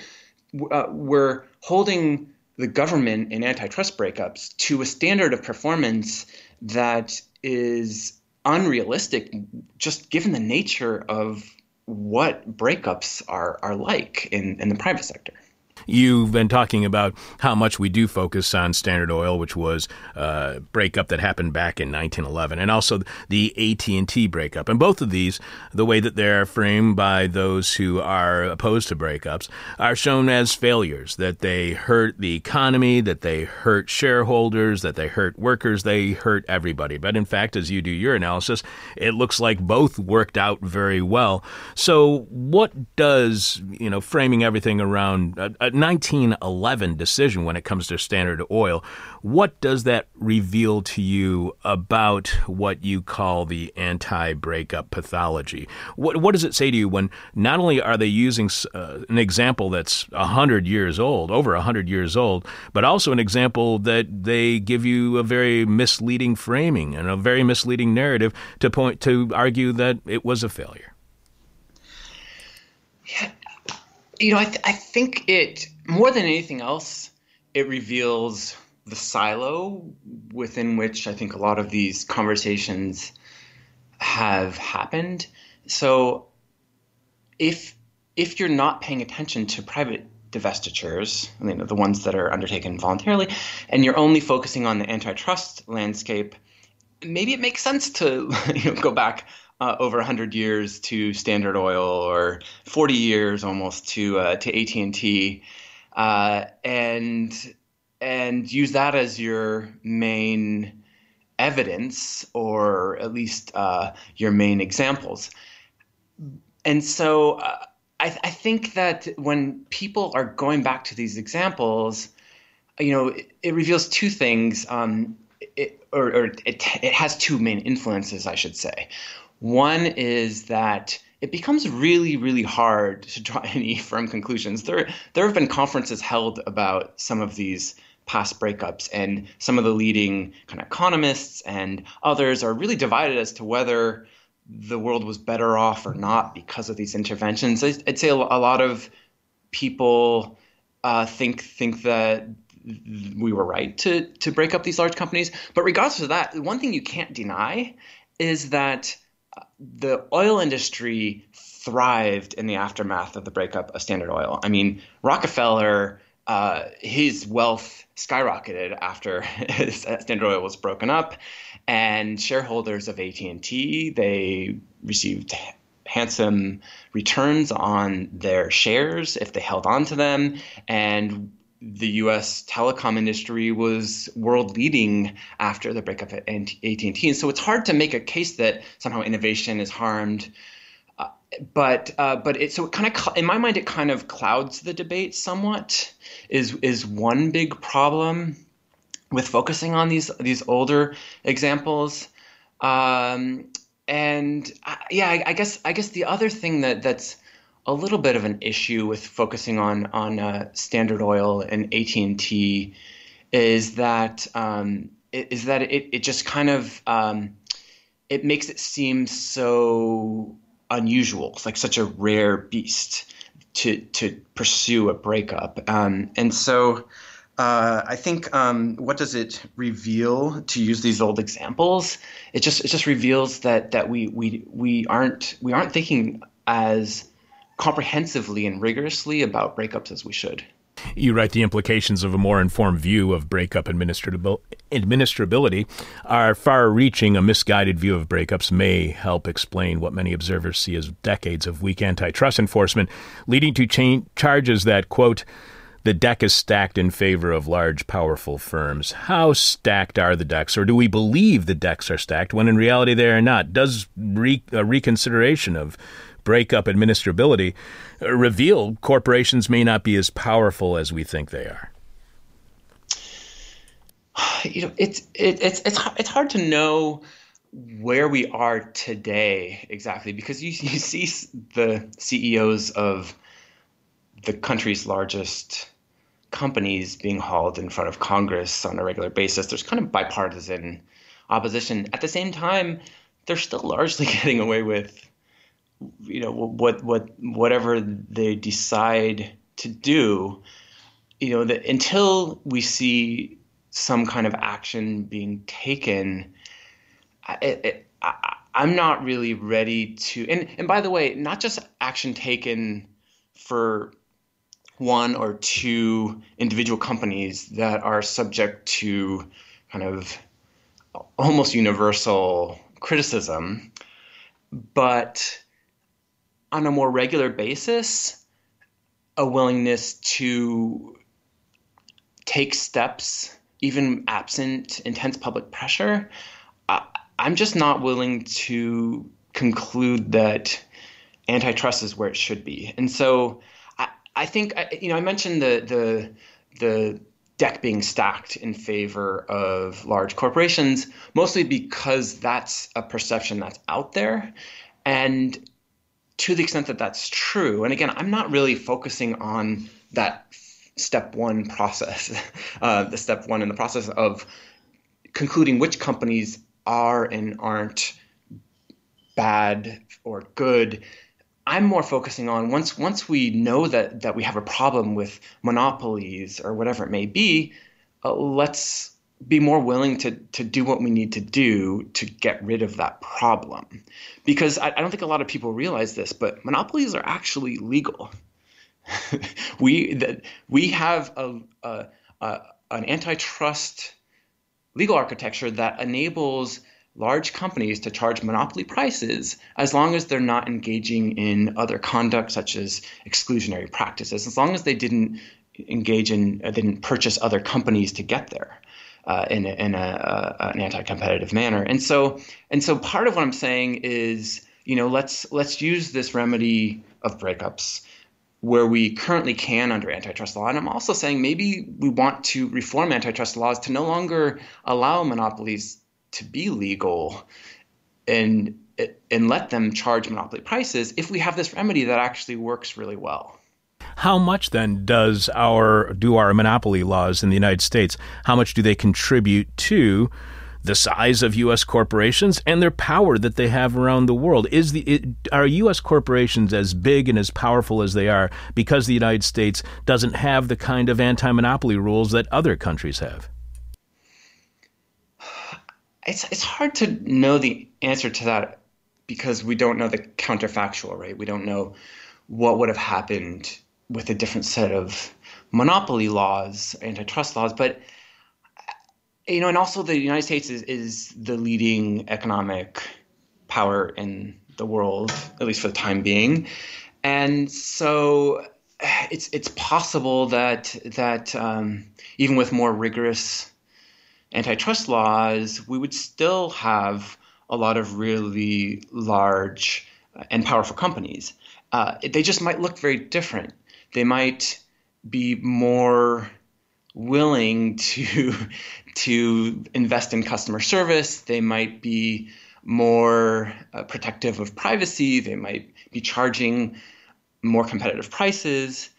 uh, we're holding the government in antitrust breakups to a standard of performance that is unrealistic, just given the nature of what breakups are are like in, in the private sector. You've been talking about how much we do focus on Standard Oil, which was a breakup that happened back in 1911, and also the AT&T breakup. And both of these, the way that they're framed by those who are opposed to breakups, are shown as failures, that they hurt the economy, that they hurt shareholders, that they hurt workers, they hurt everybody. But in fact, as you do your analysis, it looks like both worked out very well. So what does, you know, framing everything around uh, a 1911 decision when it comes to Standard Oil. What does that reveal to you about what you call the anti breakup pathology? What, what does it say to you when not only are they using uh, an example that's 100 years old, over 100 years old, but also an example that they give you a very misleading framing and a very misleading narrative to point to argue that it was a failure? Yeah, you know, I, th- I think it more than anything else, it reveals the silo within which I think a lot of these conversations have happened. So, if if you're not paying attention to private divestitures, I mean, the ones that are undertaken voluntarily, and you're only focusing on the antitrust landscape, maybe it makes sense to you know, go back uh, over 100 years to Standard Oil or 40 years almost to uh, to AT&T uh, and and use that as your main evidence or at least uh, your main examples. And so uh, I, I think that when people are going back to these examples, you know, it, it reveals two things. Um, it, or, or it, it has two main influences, I should say. One is that it becomes really, really hard to draw any firm conclusions. There, there have been conferences held about some of these past breakups, and some of the leading kind of economists and others are really divided as to whether the world was better off or not because of these interventions. I'd say a lot of people uh, think think that we were right to to break up these large companies. But regardless of that, one thing you can't deny is that the oil industry thrived in the aftermath of the breakup of Standard Oil. I mean, Rockefeller, uh, his wealth skyrocketed after Standard Oil was broken up, and shareholders of AT&T they received handsome returns on their shares if they held on to them and the U.S. telecom industry was world leading after the breakup at AT&T, and so it's hard to make a case that somehow innovation is harmed. Uh, but uh, but it so it kind of in my mind it kind of clouds the debate somewhat. Is is one big problem with focusing on these these older examples. Um, and uh, yeah, I, I guess I guess the other thing that that's a little bit of an issue with focusing on on uh, Standard Oil and AT and T is that um, is that it, it just kind of um, it makes it seem so unusual. It's like such a rare beast to to pursue a breakup, um, and so. Uh, I think um, what does it reveal to use these old examples? It just it just reveals that that we we we aren't we aren't thinking as comprehensively and rigorously about breakups as we should. You write the implications of a more informed view of breakup administrability are far reaching. A misguided view of breakups may help explain what many observers see as decades of weak antitrust enforcement, leading to cha- charges that, quote, the deck is stacked in favor of large, powerful firms. How stacked are the decks, or do we believe the decks are stacked when in reality they are not? Does re- a reconsideration of breakup administrability uh, reveal corporations may not be as powerful as we think they are? You know, it's it, it's it's it's hard to know where we are today exactly because you you see the CEOs of the country's largest companies being hauled in front of Congress on a regular basis. There's kind of bipartisan opposition. At the same time, they're still largely getting away with you know what what whatever they decide to do you know that until we see some kind of action being taken it, it, I, i'm not really ready to and and by the way not just action taken for one or two individual companies that are subject to kind of almost universal criticism but on a more regular basis a willingness to take steps, even absent intense public pressure, I, I'm just not willing to conclude that antitrust is where it should be. And so I, I think you know I mentioned the the the deck being stacked in favor of large corporations, mostly because that's a perception that's out there. And to the extent that that's true, and again, I'm not really focusing on that step one process, uh, the step one in the process of concluding which companies are and aren't bad or good. I'm more focusing on once once we know that that we have a problem with monopolies or whatever it may be, uh, let's be more willing to to do what we need to do to get rid of that problem. Because I, I don't think a lot of people realize this but monopolies are actually legal. We that we have a, a, a, an antitrust legal architecture that enables large companies to charge monopoly prices as long as they're not engaging in other conduct such as exclusionary practices as long as they didn't engage in uh, didn't purchase other companies to get there uh, in, a, in a, uh, an anti-competitive manner. And so, and so, part of what I'm saying is, you know, let's let's use this remedy of breakups where we currently can under antitrust law. And I'm also saying maybe we want to reform antitrust laws to no longer allow monopolies to be legal and and let them charge monopoly prices if we have this remedy that actually works really well. How much then does our do our monopoly laws in the United States? How much do they contribute to the size of U.S. corporations and their power that they have around the world. Is the it, are U.S. corporations as big and as powerful as they are because the United States doesn't have the kind of anti-monopoly rules that other countries have? It's it's hard to know the answer to that because we don't know the counterfactual, right? We don't know what would have happened with a different set of monopoly laws, antitrust laws, but you know, and also the United States is, is the leading economic power in the world, at least for the time being, and so it's it's possible that that um, even with more rigorous antitrust laws, we would still have a lot of really large and powerful companies. Uh, they just might look very different. They might be more willing to to invest in customer service. They might be more uh, protective of privacy. They might be charging more competitive prices,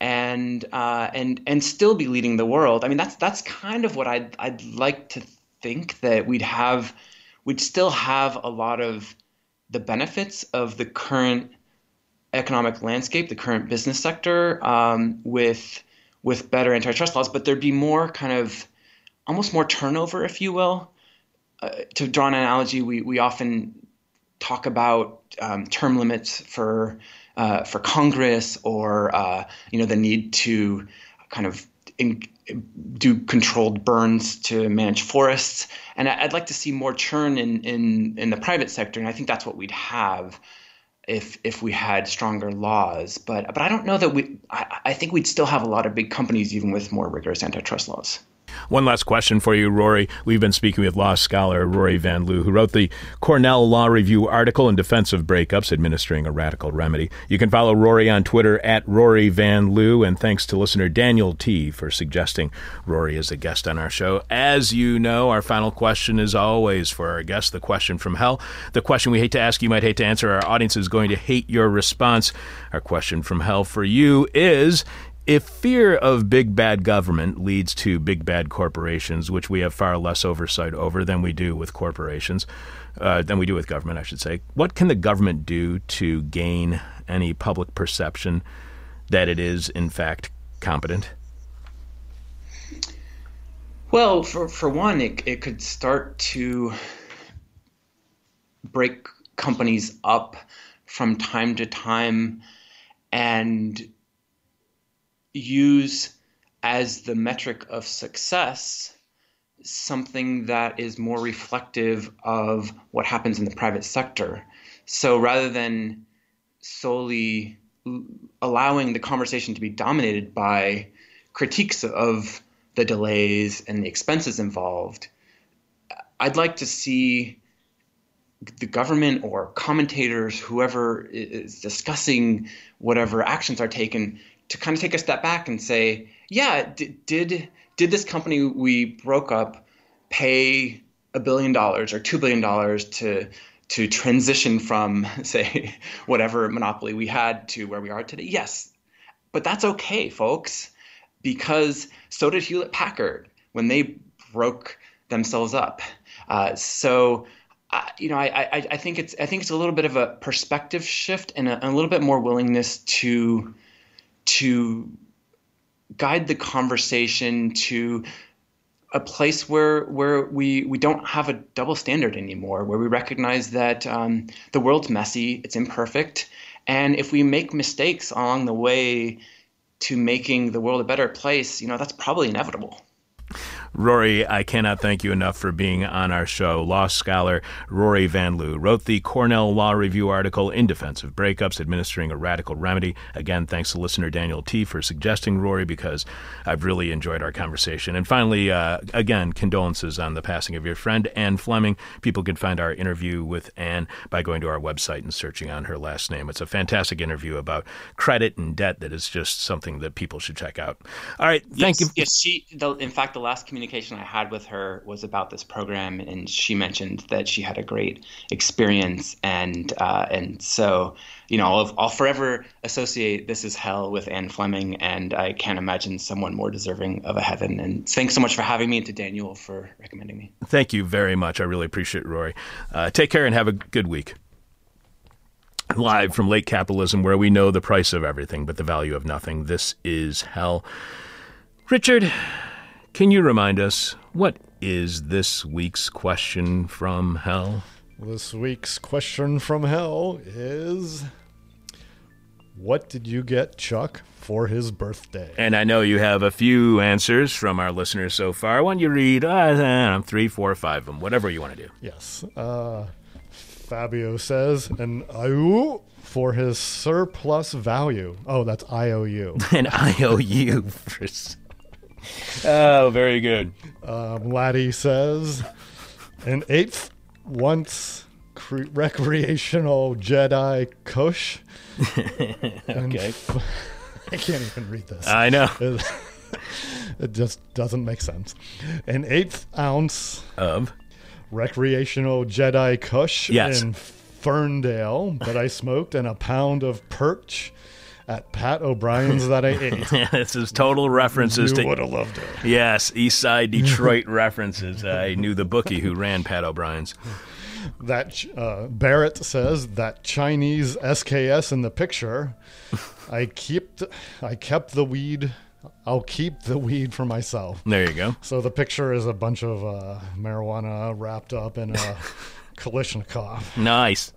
and uh, and and still be leading the world. I mean, that's that's kind of what I'd I'd like to think that we'd have. We'd still have a lot of the benefits of the current economic landscape, the current business sector, um, with with better antitrust laws, but there'd be more kind of almost more turnover, if you will. Uh, to draw an analogy, we we often talk about um, term limits for uh, for Congress, or uh, you know the need to kind of in, do controlled burns to manage forests. And I'd like to see more churn in, in, in the private sector, and I think that's what we'd have if if we had stronger laws. But but I don't know that we. I, I think we'd still have a lot of big companies even with more rigorous antitrust laws. One last question for you, Rory. We've been speaking with law scholar Rory Van Loo, who wrote the Cornell Law Review article in defense of breakups, administering a radical remedy. You can follow Rory on Twitter at Rory Van Loo, and thanks to listener Daniel T for suggesting Rory as a guest on our show. As you know, our final question is always for our guest, the question from hell. The question we hate to ask, you might hate to answer. Our audience is going to hate your response. Our question from hell for you is if fear of big bad government leads to big bad corporations, which we have far less oversight over than we do with corporations, uh, than we do with government, I should say, what can the government do to gain any public perception that it is, in fact, competent? Well, for, for one, it, it could start to break companies up from time to time and use as the metric of success something that is more reflective of what happens in the private sector. So rather than solely allowing the conversation to be dominated by critiques of the delays and the expenses involved, I'd like to see the government or commentators, whoever is discussing whatever actions are taken, to kind of take a step back and say, yeah, did did, did this company we broke up pay a billion dollars or two billion dollars to to transition from say whatever monopoly we had to where we are today? Yes, but that's okay, folks, because so did Hewlett Packard when they broke themselves up. Uh, so. Uh, you know, I, I, I think it's I think it's a little bit of a perspective shift and a, a little bit more willingness to to guide the conversation to a place where where we we don't have a double standard anymore, where we recognize that um, the world's messy, it's imperfect, and if we make mistakes along the way to making the world a better place, you know that's probably inevitable. Rory, I cannot thank you enough for being on our show. Law scholar Rory Van Loo wrote the Cornell Law Review article in defense of breakups, administering a radical remedy. Again, thanks to listener Daniel T for suggesting Rory because I've really enjoyed our conversation. And finally, uh, again, condolences on the passing of your friend Anne Fleming. People can find our interview with Anne by going to our website and searching on her last name. It's a fantastic interview about credit and debt that is just something that people should check out. All right, thank yes, you. Yes, she. The, in fact, the last communication communication I had with her was about this program, and she mentioned that she had a great experience, and uh, and so you know I'll, I'll forever associate "This Is Hell" with Anne Fleming, and I can't imagine someone more deserving of a heaven. And thanks so much for having me, and to Daniel for recommending me. Thank you very much. I really appreciate it, Rory. Uh, take care and have a good week. Live from late capitalism, where we know the price of everything but the value of nothing. This is hell. Richard, can you remind us what is this week's question from hell? This week's question from hell is What did you get Chuck for his birthday? And I know you have a few answers from our listeners so far. Why don't you read uh, three, four, five of them, whatever you want to do? Yes. Uh, Fabio says an IOU for his surplus value. Oh, that's IOU. An IOU for. Oh, very good. Um, Laddie says an eighth once cre- recreational Jedi Kush. okay. I can't even read this. I know. It, it just doesn't make sense. An eighth ounce Of. recreational Jedi Kush Yes. in Ferndale that I smoked, and a pound of perch at Pat O'Brien's that I ate. this is total references you to would have loved it. Yes, East Side Detroit references. I knew the bookie who ran Pat O'Brien's. That uh, Barrett says that Chinese SKS in the picture. I keep I kept the weed. I'll keep the weed for myself. There you go. So the picture is a bunch of uh, marijuana wrapped up in a Kalashnikov. Nice.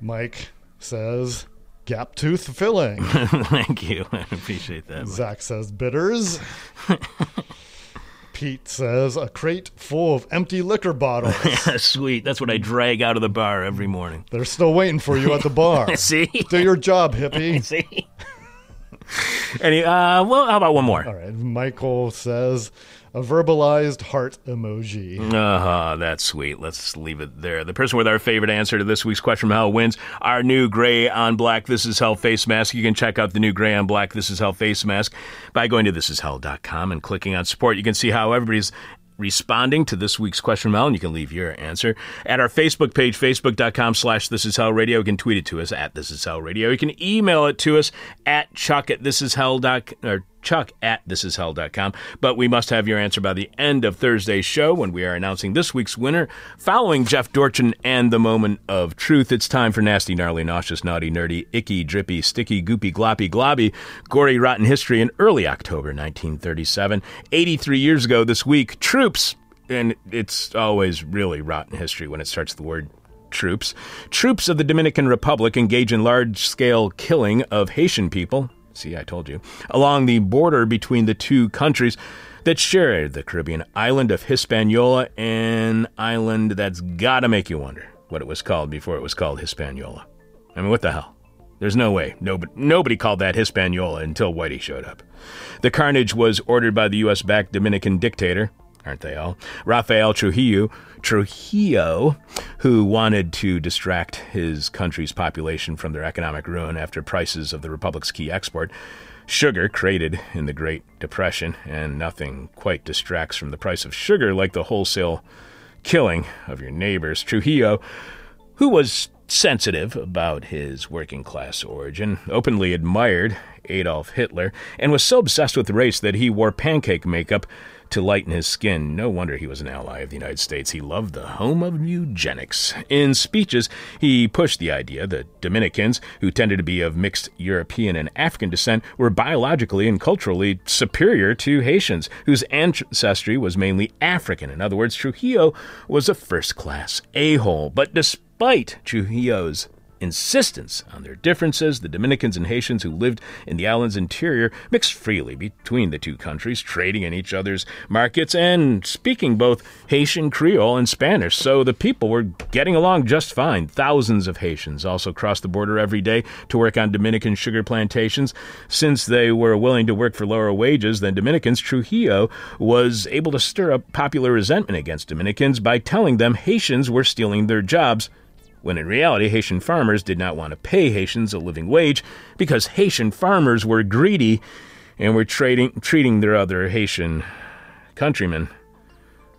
Mike says gap tooth filling. Thank you. I appreciate that. Zach says bitters. Pete says a crate full of empty liquor bottles. yeah, Sweet. That's what I drag out of the bar every morning. They're still waiting for you at the bar. See? Do your job, hippie. See? Any, uh, well, how about one more? All right. Michael says a verbalized heart emoji. Uh-huh, that's sweet. Let's leave it there. The person with our favorite answer to this week's question from hell wins our new gray on black This Is Hell face mask. You can check out the new gray on black This Is Hell face mask by going to thisishell.com and clicking on support. You can see how everybody's responding to this week's question hell, and you can leave your answer at our Facebook page, facebook.com slash this is hell radio. You can tweet it to us at this is hell radio. You can email it to us at chuck at this is hell dot, or chuck at thisishell.com. But we must have your answer by the end of Thursday's show when we are announcing this week's winner. Following Jeff Dorchin and the moment of truth, it's time for nasty, gnarly, nauseous, naughty, nerdy, icky, drippy, sticky, goopy, gloppy, globby, gory, rotten history in early October 1937. 83 years ago this week, troops, and it's always really rotten history when it starts the word troops. Troops of the Dominican Republic engage in large scale killing of Haitian people. See, I told you. Along the border between the two countries that share the Caribbean island of Hispaniola, an island that's gotta make you wonder what it was called before it was called Hispaniola. I mean, what the hell? There's no way. Nobody, nobody called that Hispaniola until Whitey showed up. The carnage was ordered by the U.S. backed Dominican dictator, aren't they all? Rafael Trujillo, Trujillo, who wanted to distract his country's population from their economic ruin after prices of the republic's key export, sugar, created in the Great Depression, and nothing quite distracts from the price of sugar like the wholesale killing of your neighbors. Trujillo, who was sensitive about his working class origin, openly admired Adolf Hitler, and was so obsessed with race that he wore pancake makeup to lighten his skin. No wonder he was an ally of the United States. He loved the home of eugenics. In speeches, he pushed the idea that Dominicans, who tended to be of mixed European and African descent, were biologically and culturally superior to Haitians, whose ancestry was mainly African. In other words, Trujillo was a first class a hole. But despite Trujillo's insistence on their differences, the Dominicans and Haitians who lived in the island's interior mixed freely between the two countries, trading in each other's markets and speaking both Haitian Creole and Spanish. So the people were getting along just fine. Thousands of Haitians also crossed the border every day to work on Dominican sugar plantations. Since they were willing to work for lower wages than Dominicans, Trujillo was able to stir up popular resentment against Dominicans by telling them Haitians were stealing their jobs when in reality, Haitian farmers did not want to pay Haitians a living wage because Haitian farmers were greedy and were trading, treating their other Haitian countrymen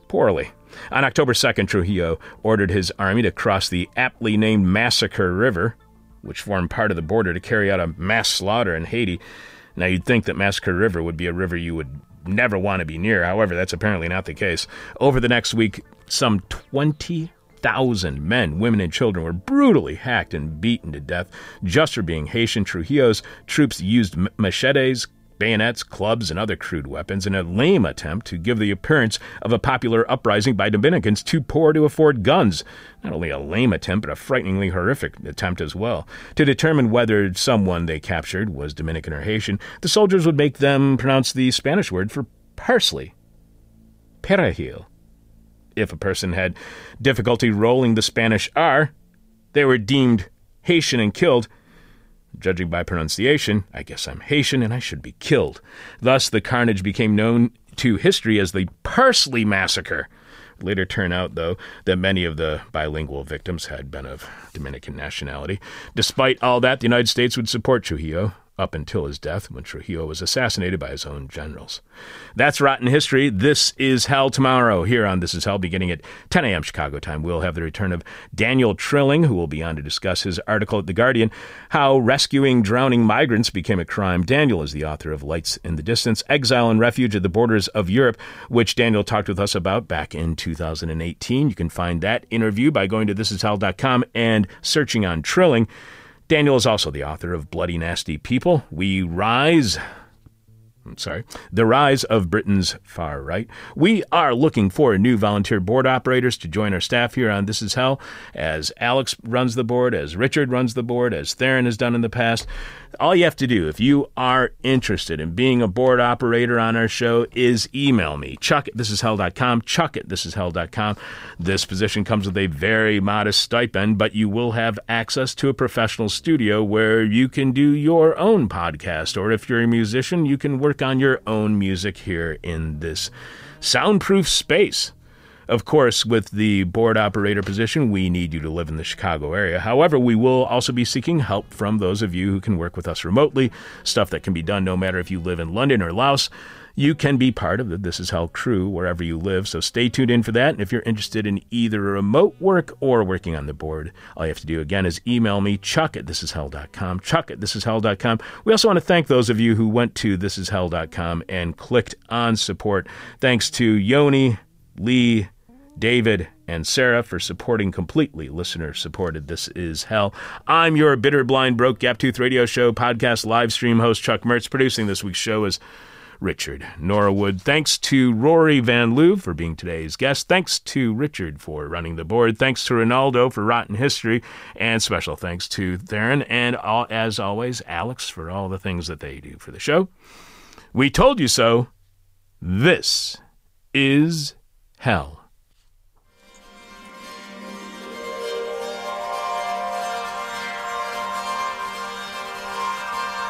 poorly. On October 2nd, Trujillo ordered his army to cross the aptly named Massacre River, which formed part of the border, to carry out a mass slaughter in Haiti. Now, you'd think that Massacre River would be a river you would never want to be near. However, that's apparently not the case. Over the next week, some 20,000 men, women, and children were brutally hacked and beaten to death just for being Haitian. Trujillo's troops used machetes, bayonets, clubs, and other crude weapons in a lame attempt to give the appearance of a popular uprising by Dominicans too poor to afford guns. Not only a lame attempt, but a frighteningly horrific attempt as well. To determine whether someone they captured was Dominican or Haitian, the soldiers would make them pronounce the Spanish word for parsley, perejil. If a person had difficulty rolling the Spanish R, they were deemed Haitian and killed Judging by pronunciation, I guess I'm Haitian and I should be killed. Thus, the carnage became known to history as the Parsley Massacre. Later turned out, though, that many of the bilingual victims had been of Dominican nationality. Despite all that, the United States would support Trujillo, up until his death when Trujillo was assassinated by his own generals. That's Rotten History. This is Hell tomorrow here on This Is Hell, beginning at 10 a.m. Chicago time. We'll have the return of Daniel Trilling, who will be on to discuss his article at The Guardian, How Rescuing Drowning Migrants Became a Crime. Daniel is the author of Lights in the Distance, Exile and Refuge at the Borders of Europe, which Daniel talked with us about back in 2018. You can find that interview by going to thisishell.com and searching on Trilling. Daniel is also the author of Bloody Nasty People, We Rise. I'm sorry, the rise of Britain's far right. We are looking for new volunteer board operators to join our staff here on This Is Hell, as Alex runs the board, as Richard runs the board, as Theron has done in the past. All you have to do, if you are interested in being a board operator on our show, is email me, chuck at thisishell.com, chuck at thisishell.com. This position comes with a very modest stipend, but you will have access to a professional studio where you can do your own podcast, or if you're a musician, you can work on your own music here in this soundproof space. Of course, with the board operator position, we need you to live in the Chicago area. However, we will also be seeking help from those of you who can work with us remotely, stuff that can be done no matter if you live in London or Laos. You can be part of the This Is Hell crew wherever you live, so stay tuned in for that. And if you're interested in either remote work or working on the board, all you have to do again is email me, chuck at thisishell.com, chuck at thisishell.com. We also want to thank those of you who went to thisishell.com and clicked on support. Thanks to Yoni, Lee, David, and Sarah for supporting completely listener supported This Is Hell. I'm your bitter, blind, broke, gap tooth radio show podcast live stream host, Chuck Mertz. Producing this week's show is Richard Norwood. Thanks to Rory Van Loo for being today's guest. Thanks to Richard for running the board. Thanks to Ronaldo for Rotten History. And special thanks to Theron and, as always, Alex for all the things that they do for the show. We told you so. This is Hell.